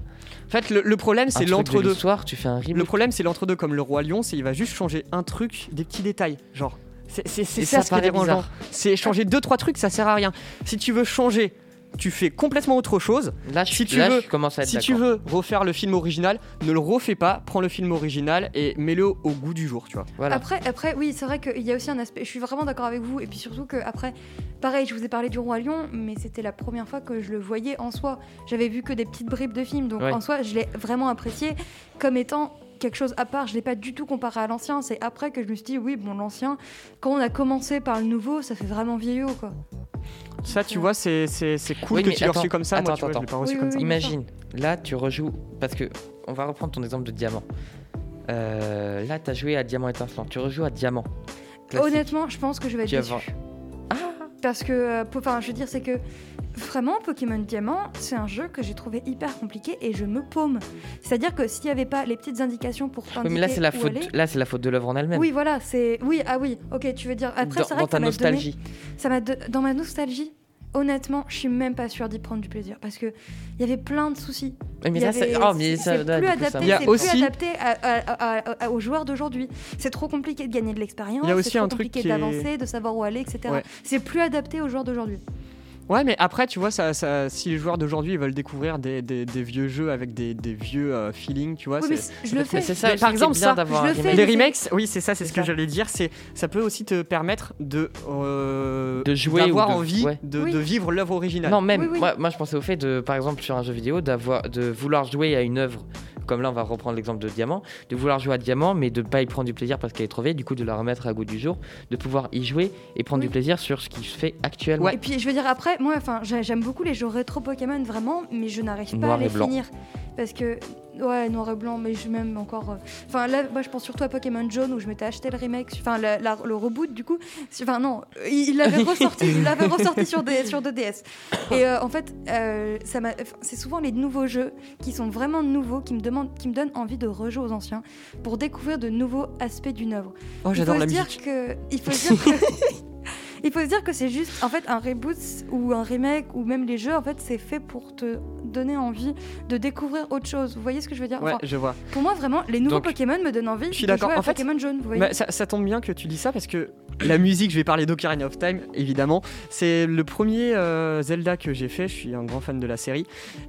Speaker 1: En fait, le, le problème c'est l'entre-deux.
Speaker 3: l'histoire, tu fais un reboot.
Speaker 1: Le problème c'est l'entre-deux comme le Roi Lion, c'est il va juste changer un truc, des petits détails, genre. C'est ça,
Speaker 3: ça
Speaker 1: ce qui est dérangeant. C'est changer deux trois trucs, ça sert à rien. Si tu veux changer, tu fais complètement autre chose.
Speaker 3: Là, je,
Speaker 1: Si tu
Speaker 3: là,
Speaker 1: veux-
Speaker 3: je commence à être
Speaker 1: Si tu veux refaire le film original, ne le refais pas, prends le film original et mets-le au goût du jour, tu vois.
Speaker 3: Voilà.
Speaker 2: Après, après, oui, c'est vrai qu'il y a aussi un aspect. Je suis vraiment d'accord avec vous. Et puis surtout que après, pareil, je vous ai parlé du Roi Lion, mais c'était la première fois que je le voyais en soi. J'avais vu que des petites bribes de films, donc
Speaker 3: Ouais.
Speaker 2: en soi, je l'ai vraiment apprécié comme étant quelque chose à part. Je l'ai pas du tout comparé à l'ancien. C'est après que je me suis dit, oui, bon, l'ancien, quand on a commencé par le nouveau, ça fait vraiment vieillot, quoi.
Speaker 1: Ça, tu vois, c'est c'est- c'est cool
Speaker 3: Oui,
Speaker 1: que tu l'aies reçu comme ça. Moi,
Speaker 3: attends,
Speaker 1: tu vois, je l'ai
Speaker 3: attends.
Speaker 1: pas reçu
Speaker 2: Oui,
Speaker 1: comme
Speaker 2: oui,
Speaker 1: ça.
Speaker 2: oui.
Speaker 3: Imagine, là, tu rejoues parce que on va reprendre ton exemple de diamant. Euh, là, tu as joué à diamant étincelant. Tu rejoues à diamant. Classique.
Speaker 2: Honnêtement, je pense que je vais être
Speaker 3: Tu vas
Speaker 2: déçue.
Speaker 3: voir.
Speaker 2: Parce que, euh, enfin, je veux dire, c'est que vraiment, Pokémon Diamant, c'est un jeu que j'ai trouvé hyper compliqué et je me paume. C'est-à-dire que s'il n'y avait pas les petites indications pour
Speaker 3: Oui,
Speaker 2: t'indiquer
Speaker 3: mais là, c'est la
Speaker 2: où
Speaker 3: faute.
Speaker 2: aller-
Speaker 3: Là, c'est la faute de l'œuvre en elle-même.
Speaker 2: Oui, voilà, c'est. Oui, ah oui, ok, tu veux dire. Après,
Speaker 3: dans,
Speaker 2: c'est vrai
Speaker 3: dans
Speaker 2: que
Speaker 3: ta
Speaker 2: ça m'a donné-
Speaker 3: nostalgie.
Speaker 2: Ça m'a de- Dans ma nostalgie, honnêtement, je suis même pas sûre d'y prendre du plaisir parce que il y avait plein de soucis.
Speaker 3: Oui, mais
Speaker 2: Il y
Speaker 3: ça,
Speaker 2: avait-
Speaker 3: c'est. Oh, mais ça.
Speaker 2: c'est
Speaker 3: là,
Speaker 2: plus
Speaker 3: ça-
Speaker 2: adapté,
Speaker 1: Il y a
Speaker 2: c'est
Speaker 1: aussi-
Speaker 2: plus adapté à- à- à- à- aux joueurs d'aujourd'hui. C'est trop compliqué de gagner de l'expérience.
Speaker 1: Il y a aussi
Speaker 2: c'est trop
Speaker 1: un truc
Speaker 2: compliqué
Speaker 1: qui est-
Speaker 2: d'avancer, de savoir où aller, etc.
Speaker 1: Ouais.
Speaker 2: C'est plus adapté aux joueurs d'aujourd'hui.
Speaker 1: Ouais, mais après, tu vois, ça, ça- si les joueurs d'aujourd'hui ils veulent découvrir des, des- des vieux jeux avec des, des vieux euh, feelings, tu vois,
Speaker 2: Oui, je le fais.
Speaker 3: c'est ça,
Speaker 1: par exemple,
Speaker 3: bien
Speaker 1: ça,
Speaker 3: d'avoir
Speaker 2: je le
Speaker 1: les remakes, oui, c'est ça, c'est
Speaker 3: C'est
Speaker 1: ce que
Speaker 3: ça.
Speaker 1: j'allais dire. C'est, ça peut aussi te permettre de, euh,
Speaker 3: De jouer
Speaker 1: d'avoir
Speaker 3: ou de-
Speaker 1: envie
Speaker 3: ouais.
Speaker 1: de,
Speaker 2: Oui.
Speaker 1: de vivre l'œuvre originale.
Speaker 3: Non, même,
Speaker 2: Oui, oui.
Speaker 3: Moi, moi je pensais au fait de, par exemple, sur un jeu vidéo, d'avoir, de vouloir jouer à une œuvre, comme là on va reprendre l'exemple de Diamant, de vouloir jouer à Diamant, mais de ne pas y prendre du plaisir parce qu'elle est trop vieille, du coup de la remettre à goût du jour, de pouvoir y jouer et prendre
Speaker 2: Oui.
Speaker 3: du plaisir sur ce qui se fait actuellement.
Speaker 1: Ouais.
Speaker 2: Et puis je veux dire après, moi enfin j'aime beaucoup les jeux rétro Pokémon vraiment, mais je n'arrive pas
Speaker 3: Noir
Speaker 2: à les
Speaker 3: blanc.
Speaker 2: finir parce que ouais noir et blanc, mais je même encore. euh, Enfin là, moi je pense surtout à Pokémon Jaune où je m'étais acheté le remake, enfin la- la- le reboot du coup. Enfin non, il l'avait ressorti, il l'avait ressorti sur des sur 2DS. Et euh, en fait, euh, ça m'a, enfin, c'est souvent les nouveaux jeux qui sont vraiment nouveaux qui me demandent, qui me donnent envie de rejouer aux anciens pour découvrir de nouveaux aspects d'une œuvre.
Speaker 1: Oh, j'adore la
Speaker 2: dire
Speaker 1: musique.
Speaker 2: que il faut se dire que il faut se dire que c'est juste en fait un reboot ou un remake ou même les jeux en fait c'est fait pour te donner envie de découvrir autre chose. Vous voyez ce que je veux dire?
Speaker 1: Ouais, je vois.
Speaker 2: Pour moi, vraiment, les nouveaux
Speaker 3: Donc,
Speaker 2: Pokémon me donnent envie
Speaker 1: je suis
Speaker 2: de jouer à
Speaker 1: En fait,
Speaker 2: Pokémon jaune. Vous voyez?
Speaker 1: Bah, ça, ça tombe bien que tu dis ça parce que la musique, je vais parler d'Ocarina of Time, évidemment. C'est le premier euh, Zelda que j'ai fait. Je suis un grand fan de la série.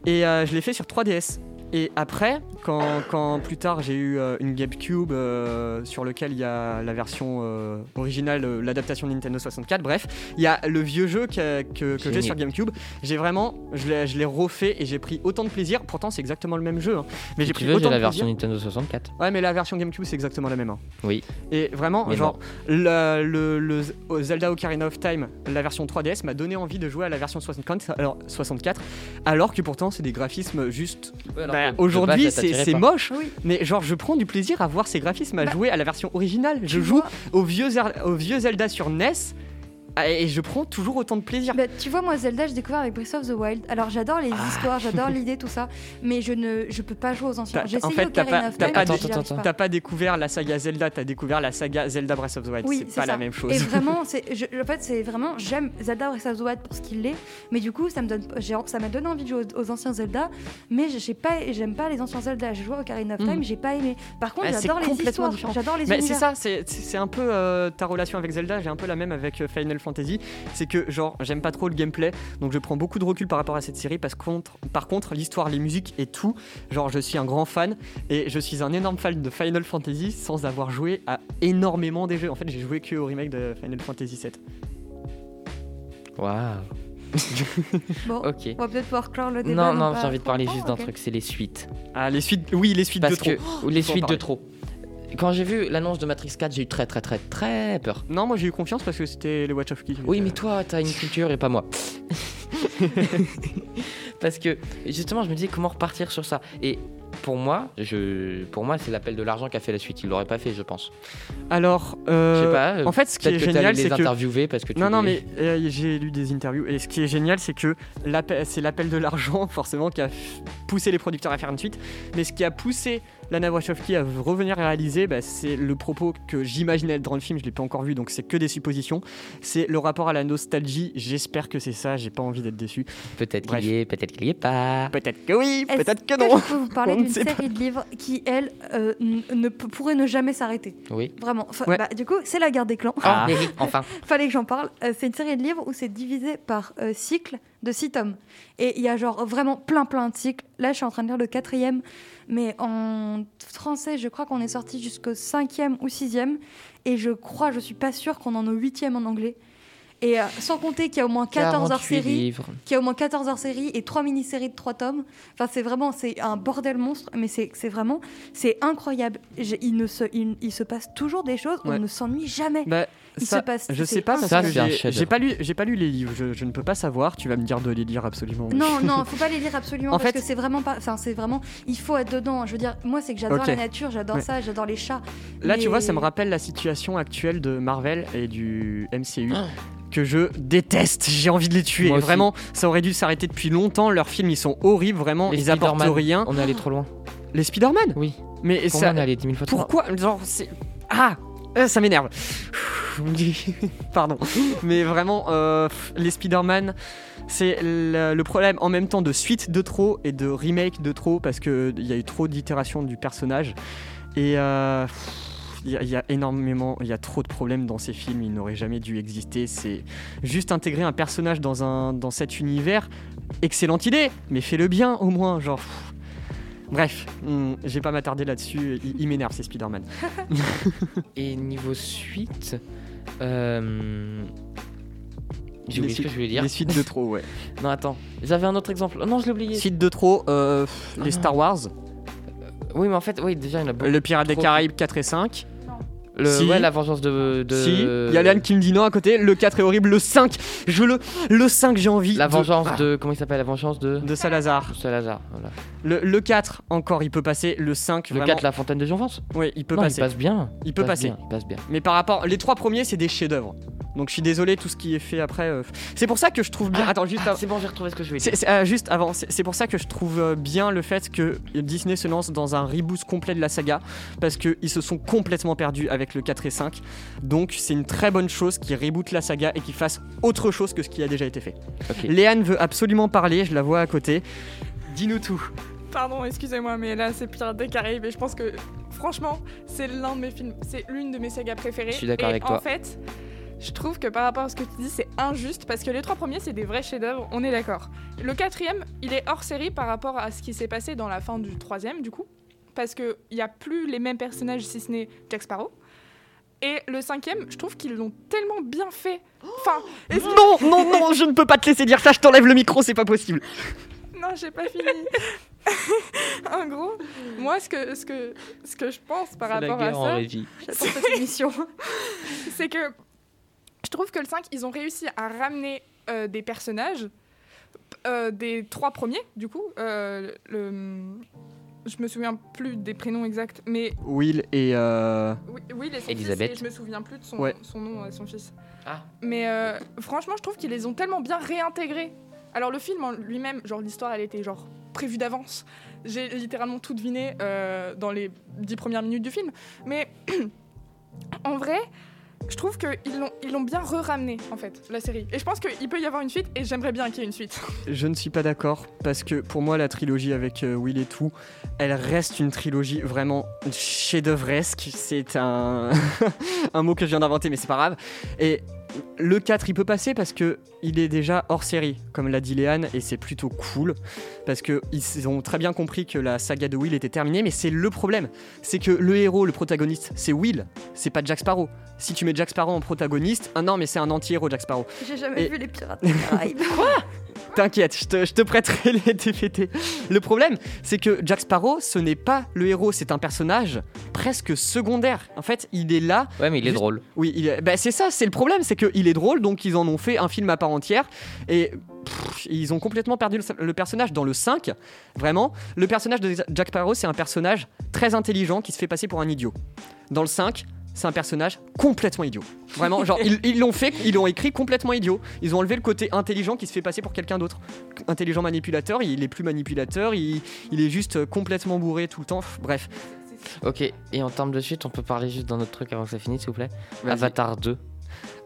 Speaker 1: Et euh, je l'ai fait sur 3DS. Et après, quand, quand plus tard j'ai eu euh, une GameCube euh, sur lequel il y a la version euh, originale, euh, l'adaptation Nintendo 64, bref, il y a le vieux jeu que, que, que j'ai sur GameCube. J'ai vraiment, je l'ai je l'ai refait et j'ai pris autant de plaisir. Pourtant, c'est exactement le même jeu. hein. Mais j'ai pris
Speaker 3: tu veux,
Speaker 1: autant
Speaker 3: j'ai
Speaker 1: de
Speaker 3: la
Speaker 1: plaisir.
Speaker 3: version Nintendo 64.
Speaker 1: Ouais, mais la version GameCube, c'est exactement la même. hein.
Speaker 3: Oui.
Speaker 1: Et vraiment,
Speaker 3: Mais
Speaker 1: genre, le, le- le au Zelda Ocarina of Time, la version 3DS m'a donné envie de jouer à la version 64, alors, 64, alors que pourtant c'est des graphismes juste. Bah, Aujourd'hui, c'est moche,
Speaker 2: Oui.
Speaker 1: mais genre, je prends du plaisir à voir ces graphismes, à
Speaker 2: Bah,
Speaker 1: jouer à la version originale. Je
Speaker 2: Tu
Speaker 1: joue
Speaker 2: vois-
Speaker 1: au vieux, Zer- au vieux Zelda sur NES. Ah, Et je prends toujours autant de plaisir.
Speaker 2: Bah, tu vois, moi, Zelda, j'ai découvert avec Breath of the Wild. Alors, j'adore les histoires, j'adore l'idée, tout ça, mais je ne je peux pas jouer aux anciens. J'ai
Speaker 1: en fait, t'as
Speaker 2: Ocarina
Speaker 1: pas-
Speaker 2: Time,
Speaker 1: pas
Speaker 3: Attends,
Speaker 2: pas.
Speaker 1: T'as pas découvert la saga Zelda, t'as découvert la saga Zelda Breath of the Wild.
Speaker 2: Oui,
Speaker 1: c'est pas
Speaker 2: ça.
Speaker 1: la même chose.
Speaker 2: Et vraiment, je- en fait, c'est vraiment, j'aime Zelda Breath of the Wild pour ce qu'il est, mais du coup, ça me donne, j'ai- ça m'a donné envie de jouer aux, aux anciens Zelda, mais je- j'ai pas, j'aime pas les anciens Zelda. J'ai joué Ocarina of Time,
Speaker 1: Mhm.
Speaker 2: j'ai pas aimé. Par contre,
Speaker 1: Ah, c'est
Speaker 2: j'adore les
Speaker 1: complètement
Speaker 2: histoires,
Speaker 1: différent.
Speaker 2: j'adore les
Speaker 1: Mais c'est ça, c'est un peu euh, ta relation avec Zelda, j'ai un peu la même avec euh, Final Fantasy. C'est que, genre, j'aime pas trop le gameplay, donc je prends beaucoup de recul par rapport à cette série. Parce que, contre, par contre, l'histoire, les musiques et tout, genre, je suis un grand fan et je suis un énorme fan de Final Fantasy sans avoir joué à énormément des jeux. En fait, j'ai joué que au remake de Final Fantasy VII.
Speaker 3: Waouh.
Speaker 2: Bon,
Speaker 3: Ok.
Speaker 2: on va peut-être pouvoir clore le débat.
Speaker 3: Non, non, j'ai envie de parler juste d'un
Speaker 2: ok.
Speaker 3: truc, c'est les suites.
Speaker 1: Ah, les suites, oui, les suites de
Speaker 3: Parce
Speaker 1: trop.
Speaker 3: que ou les suites de trop. Quand j'ai vu l'annonce de Matrix 4, j'ai eu très très très très peur.
Speaker 1: Non, moi j'ai eu confiance parce que c'était les Watch of Key.
Speaker 3: Oui, mais toi, t'as une culture et pas moi. Parce que justement, je me disais comment repartir sur ça? Et pour moi, je, pour moi, c'est l'appel de l'argent qui a fait la suite. Il l'aurait pas fait, je pense.
Speaker 1: Alors, euh,
Speaker 3: pas. euh,
Speaker 1: en fait, ce qui est
Speaker 3: que
Speaker 1: génial, c'est que
Speaker 3: interviewer parce que tu
Speaker 1: Non, non,
Speaker 3: les-
Speaker 1: mais euh, j'ai lu des interviews et ce qui est génial, c'est que c'est l'appel de l'argent, forcément, qui a poussé les producteurs à faire une suite. Mais ce qui a poussé Lana Wachowski à revenir réaliser, bah, c'est le propos que j'imaginais être dans le film. Je l'ai pas encore vu, donc c'est que des suppositions. C'est le rapport à la nostalgie. J'espère que c'est ça. J'ai pas envie d'être déçu.
Speaker 3: peut-être qu'il y est, peut-être qu'il y est pas.
Speaker 1: Peut-être que oui, peut-être que
Speaker 2: que
Speaker 1: non.
Speaker 2: je peux vous parler
Speaker 1: ne
Speaker 2: d'une série de livres qui, elle, euh, ne pourrait ne jamais s'arrêter?
Speaker 3: Oui.
Speaker 2: Vraiment. Enfin,
Speaker 1: Ouais.
Speaker 2: bah, du coup, c'est La Guerre des Clans.
Speaker 3: Ah, enfin.
Speaker 2: Fallait que j'en parle. Euh, c'est une série de livres où c'est divisé par euh, cycle de six tomes. Et il y a genre vraiment plein plein de cycles. Là, je suis en train de lire le quatrième. Mais en français, je crois qu'on est sorti jusqu'au cinquième ou sixième. Et je crois, je suis pas sûre qu'on en a au huitième en anglais. Et euh, sans compter qu'il y a au moins 14 heures
Speaker 3: 48
Speaker 2: série.
Speaker 3: livres.
Speaker 2: qui a au moins 14 heures série et 3 mini-séries de 3 tomes. Enfin, c'est vraiment, c'est un bordel monstre, mais c'est vraiment, c'est incroyable. Il, ne se, il, il se passe toujours des choses,
Speaker 1: Ouais.
Speaker 2: on ne s'ennuie jamais.
Speaker 1: Bah,
Speaker 2: Il
Speaker 1: ça,
Speaker 2: se passe-
Speaker 1: je sais pas parce que
Speaker 3: c'est un
Speaker 1: j'ai- pas lu, j'ai pas lu les livres. Je, je ne peux pas savoir. Tu vas me dire de les lire absolument.
Speaker 2: Non, non, faut pas les lire absolument
Speaker 1: En
Speaker 2: parce
Speaker 1: fait-
Speaker 2: que c'est vraiment pas. Enfin, c'est vraiment. Il faut être dedans. Je veux dire, moi, c'est que j'adore la nature, j'adore
Speaker 1: Ouais.
Speaker 2: ça, j'adore les chats.
Speaker 1: Là, tu vois, ça me rappelle la situation actuelle de Marvel et du MCU.
Speaker 3: Ah.
Speaker 1: Que je déteste, j'ai envie de les tuer.
Speaker 3: Moi aussi.
Speaker 1: Vraiment, ça aurait dû s'arrêter depuis longtemps. Leurs films, ils sont horribles, vraiment.
Speaker 3: Les
Speaker 1: ils apportent rien.
Speaker 3: On est allé trop loin.
Speaker 1: Les Spider-Man?
Speaker 3: Oui.
Speaker 1: Mais
Speaker 3: Pour
Speaker 1: ça.
Speaker 3: moi, on est allé 10 000 fois.
Speaker 1: Pourquoi Genre, c'est. Ah Euh, Ça m'énerve. Pardon. Mais vraiment, euh, les Spider-Man, c'est le, le problème en même temps de suite de trop et de remake de trop parce qu'il y a eu trop d'itérations du personnage. Et. euh, il y, a- il y a énormément, il y a trop de problèmes dans ces films, ils n'auraient jamais dû exister. C'est juste intégrer un personnage dans, un, dans cet univers. Excellente idée, mais fais-le bien au moins. Genre, pff. Bref, je vais pas m'attarder là-dessus. Il, il m'énerve ces Spider-Man.
Speaker 3: Et niveau suite, euh... j'ai oublié ce que
Speaker 1: suites-
Speaker 3: je voulais dire.
Speaker 1: Les suites de trop, ouais.
Speaker 3: Non, attends. J'avais un autre exemple. Oh, non, je l'ai oublié.
Speaker 1: Suite de trop, euh, pff, les
Speaker 3: Ah.
Speaker 1: Star Wars,
Speaker 3: Oui, mais en fait, oui, déjà, il y en a beaucoup.
Speaker 1: le Pirate des. Caraïbes 4 et 5.
Speaker 3: Le,
Speaker 1: Si.
Speaker 3: Ouais, la vengeance de. de...
Speaker 1: Si, il y a Léane qui me dit non à côté. Le 4 est horrible. Le 5, je le. Le 5, j'ai envie.
Speaker 3: La
Speaker 1: de-
Speaker 3: vengeance
Speaker 1: Ah,
Speaker 3: de. Comment il s'appelle La vengeance de.
Speaker 1: de Salazar.
Speaker 3: de Salazar. Voilà.
Speaker 1: Le, le 4, encore, il peut passer. Le 5,
Speaker 3: Le
Speaker 1: vraiment.
Speaker 3: 4, la fontaine de Jouvence
Speaker 1: Oui, il peut
Speaker 3: Non,
Speaker 1: passer.
Speaker 3: il passe bien.
Speaker 1: Il peut
Speaker 3: passe
Speaker 1: passer.
Speaker 3: bien, il passe bien.
Speaker 1: Mais par rapport. Les trois premiers, c'est des chefs-d'œuvre. Donc je suis désolé, tout ce qui est fait après. euh, C'est pour ça que je trouve bien. Attends, juste
Speaker 3: Ah, c'est bon, j'ai retrouvé ce que je voulais dire.
Speaker 1: Euh, juste avant, c'est c'est pour ça que je trouve euh, bien le fait que Disney se lance dans un reboot complet de la saga, parce qu'ils se sont complètement perdus avec le 4 et 5. Donc c'est une très bonne chose qu'ils rebootent la saga et qu'ils fassent autre chose que ce qui a déjà été fait.
Speaker 3: Ok.
Speaker 1: Léane veut absolument parler, je la vois à côté. Dis-nous tout.
Speaker 5: Pardon, excusez-moi, mais là c'est Pirates des Caraïbes et je pense que franchement c'est l'un de mes films, c'est l'une de mes sagas préférées.
Speaker 3: Je suis d'accord avec
Speaker 5: En
Speaker 3: toi.
Speaker 5: fait, je trouve que par rapport à ce que tu dis, c'est injuste parce que les trois premiers c'est des vrais chefs-d'œuvre, on est d'accord. Le quatrième, il est hors série par rapport à ce qui s'est passé dans la fin du troisième du coup, parce que il y a plus les mêmes personnages si ce n'est Jack Sparrow. Et le cinquième, je trouve qu'ils l'ont tellement bien fait. Enfin, que-
Speaker 1: Non, non, non, je ne peux pas te laisser dire ça, je t'enlève le micro, c'est pas possible.
Speaker 5: Non, j'ai pas fini. en gros, moi, ce que, ce que, ce que je pense par
Speaker 3: la
Speaker 5: rapport à ça,
Speaker 3: régie.
Speaker 2: J'attends cette émission.
Speaker 5: c'est que je trouve que le 5, ils ont réussi à ramener euh, des personnages euh, des trois premiers, du coup. euh, le, je me souviens plus des prénoms exacts, mais
Speaker 1: Will et. euh,
Speaker 5: oui, oui les son
Speaker 3: Elisabeth.
Speaker 5: fils, et je me souviens plus de son,
Speaker 1: Ouais.
Speaker 5: son nom à son fils.
Speaker 3: Ah.
Speaker 5: Mais euh, franchement, je trouve qu'ils les ont tellement bien réintégrés. Alors le film en lui-même, genre l'histoire, elle était genre prévue d'avance. J'ai littéralement tout deviné euh, dans les dix premières minutes du film. Mais en vrai, je trouve qu'ils l'ont ils l'ont bien re-ramené en fait la série. Et je pense qu'il peut y avoir une suite et j'aimerais bien qu'il y ait une suite.
Speaker 1: Je ne suis pas d'accord parce que pour moi la trilogie avec euh, Will et tout, elle reste une trilogie vraiment chef-d'œuvresque. C'est un un mot que je viens d'inventer mais c'est pas grave. Et le 4 il peut passer parce que il est déjà hors série comme l'a dit Léane et c'est plutôt cool parce que ils ont très bien compris que la saga de Will était terminée mais c'est le problème, c'est que le héros, le protagoniste, c'est Will, c'est pas Jack Sparrow. Si tu mets Jack Sparrow en protagoniste, ah non mais c'est un anti-héros Jack Sparrow.
Speaker 2: J'ai jamais
Speaker 1: Et-
Speaker 2: vu les pirates des Caraïbes.
Speaker 1: T'inquiète, je te, je te prêterai les DVD. Le problème, c'est que Jack Sparrow, ce n'est pas le héros, c'est un personnage presque secondaire. En fait, il est là.
Speaker 3: Ouais, mais il est
Speaker 1: Juste-
Speaker 3: drôle.
Speaker 1: Oui, il est- bah, c'est ça, c'est le problème, c'est qu'il est drôle, donc ils en ont fait un film à part entière. Et pff, ils ont complètement perdu le, le personnage dans le 5. Vraiment, le personnage de Jack Sparrow, c'est un personnage très intelligent qui se fait passer pour un idiot. Dans le 5, c'est un personnage complètement idiot. Vraiment, genre, ils l'ont fait, ils l'ont écrit complètement idiot. Ils ont enlevé le côté intelligent qui se fait passer pour quelqu'un d'autre. Intelligent manipulateur, il est plus manipulateur, il, il est juste complètement bourré tout le temps. Bref.
Speaker 3: Ok, et en termes de suite, on peut parler juste d'un autre truc avant que ça finisse, s'il vous plaît. Avatar 2,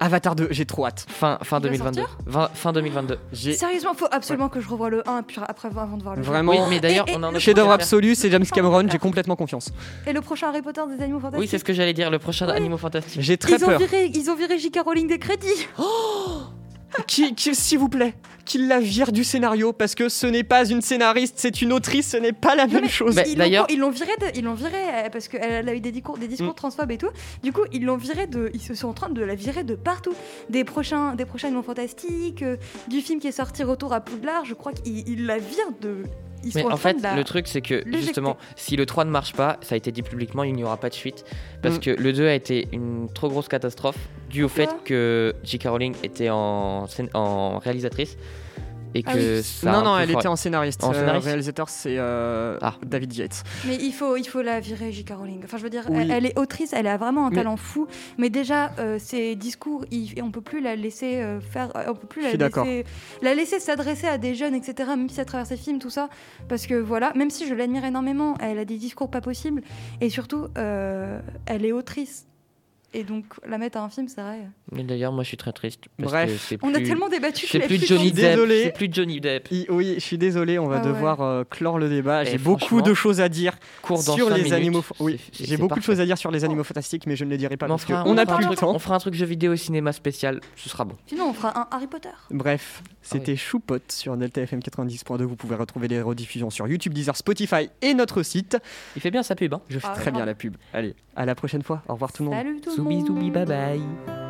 Speaker 1: Avatar 2, j'ai trop hâte.
Speaker 3: fin, fin
Speaker 2: Il va
Speaker 3: 2022. Vingt- fin 2022.
Speaker 1: J'ai
Speaker 2: Sérieusement, faut absolument que je revoie le 1 puis après avant de voir le 2.
Speaker 1: vraiment.
Speaker 3: Oui, mais d'ailleurs,
Speaker 2: Et- et
Speaker 3: on a un
Speaker 2: le
Speaker 3: autre
Speaker 1: Chef-d'œuvre absolu, c'est James Cameron, j'ai complètement confiance.
Speaker 2: Et le prochain Harry Potter des animaux fantastiques
Speaker 3: Oui, c'est ce que j'allais dire, le prochain
Speaker 2: Oui.
Speaker 3: Animaux Fantastiques.
Speaker 1: J'ai très
Speaker 2: ils ont,
Speaker 1: peur.
Speaker 2: viré, ils ont viré J.K. Rowling des crédits.
Speaker 1: Qui, qui- s'il vous plaît, qu'il la vire du scénario parce que ce n'est pas une scénariste, c'est une autrice, ce n'est pas la même chose.
Speaker 3: Bah,
Speaker 2: ils l'ont-
Speaker 3: d'ailleurs-
Speaker 2: ils l'ont viré, de- ils l'ont viré euh, parce qu'elle a eu des discours, des discours
Speaker 1: Mm.
Speaker 2: transphobes et tout. Du coup, ils l'ont viré de, ils se sont en train de la virer de partout. Des prochains, des prochains fantastiques, euh, du film qui est sorti Retour à Poudlard. Je crois qu'ils ils la virent de. Ils
Speaker 3: Mais
Speaker 2: en,
Speaker 3: fait,
Speaker 2: la-
Speaker 3: le truc, c'est que
Speaker 2: l'éjecter.
Speaker 3: justement, si le 3 ne marche pas, ça a été dit publiquement, il n'y aura pas de suite. Parce
Speaker 1: Mm.
Speaker 3: que le 2 a été une trop grosse catastrophe, due au fait que J.K. Rowling était en, en réalisatrice. Et que
Speaker 2: Ah oui.
Speaker 3: ça. a
Speaker 1: non, non, elle était en scénariste.
Speaker 3: En
Speaker 1: Euh, réalisateur, c'est euh,
Speaker 3: Ah.
Speaker 1: David Yates.
Speaker 2: Mais il faut, il faut la virer, J.K. Rowling. Enfin, je veux dire,
Speaker 1: Oui.
Speaker 2: elle, elle est autrice, elle a vraiment un
Speaker 1: Mais-
Speaker 2: talent fou. Mais déjà, euh, ses discours, il- on peut plus la laisser euh, faire, on peut plus la laisser, la laisser s'adresser à des jeunes, etc. Même si à travers ses films, tout ça, parce que voilà, même si je l'admire énormément, elle a des discours pas possibles. Et surtout, euh, elle est autrice. Et donc, la mettre à un film, c'est vrai.
Speaker 3: Mais d'ailleurs, moi, je suis très triste. Parce
Speaker 1: Bref.
Speaker 3: que
Speaker 2: On a tellement débattu que
Speaker 3: C'est plus
Speaker 2: plus
Speaker 3: Johnny Depp.
Speaker 1: Désolé.
Speaker 3: C'est plus Johnny Depp.
Speaker 1: I- Oui, je suis désolé, on va
Speaker 2: Ah ouais.
Speaker 1: devoir euh, clore le débat.
Speaker 3: Et
Speaker 1: J'ai beaucoup de choses à dire
Speaker 3: dans
Speaker 1: sur les
Speaker 3: minutes.
Speaker 1: animaux. Oui, j'ai beaucoup de choses à dire sur les animaux fantastiques, mais je ne les dirai pas
Speaker 3: on
Speaker 1: parce qu'on n'a plus le temps.
Speaker 3: On fera un truc jeu vidéo au cinéma spécial, ce sera bon.
Speaker 2: Sinon, on fera un Harry Potter.
Speaker 1: Bref, c'était Choupot sur Delta FM 90.2. Vous pouvez retrouver les rediffusions sur YouTube, Deezer, Spotify et notre site.
Speaker 3: Il fait bien sa pub, hein.
Speaker 1: Je fais
Speaker 2: Ah,
Speaker 1: très bien la pub. Allez, à la prochaine fois. Au revoir tout le monde.
Speaker 2: Salut tout le monde.
Speaker 3: soubi, bye bye.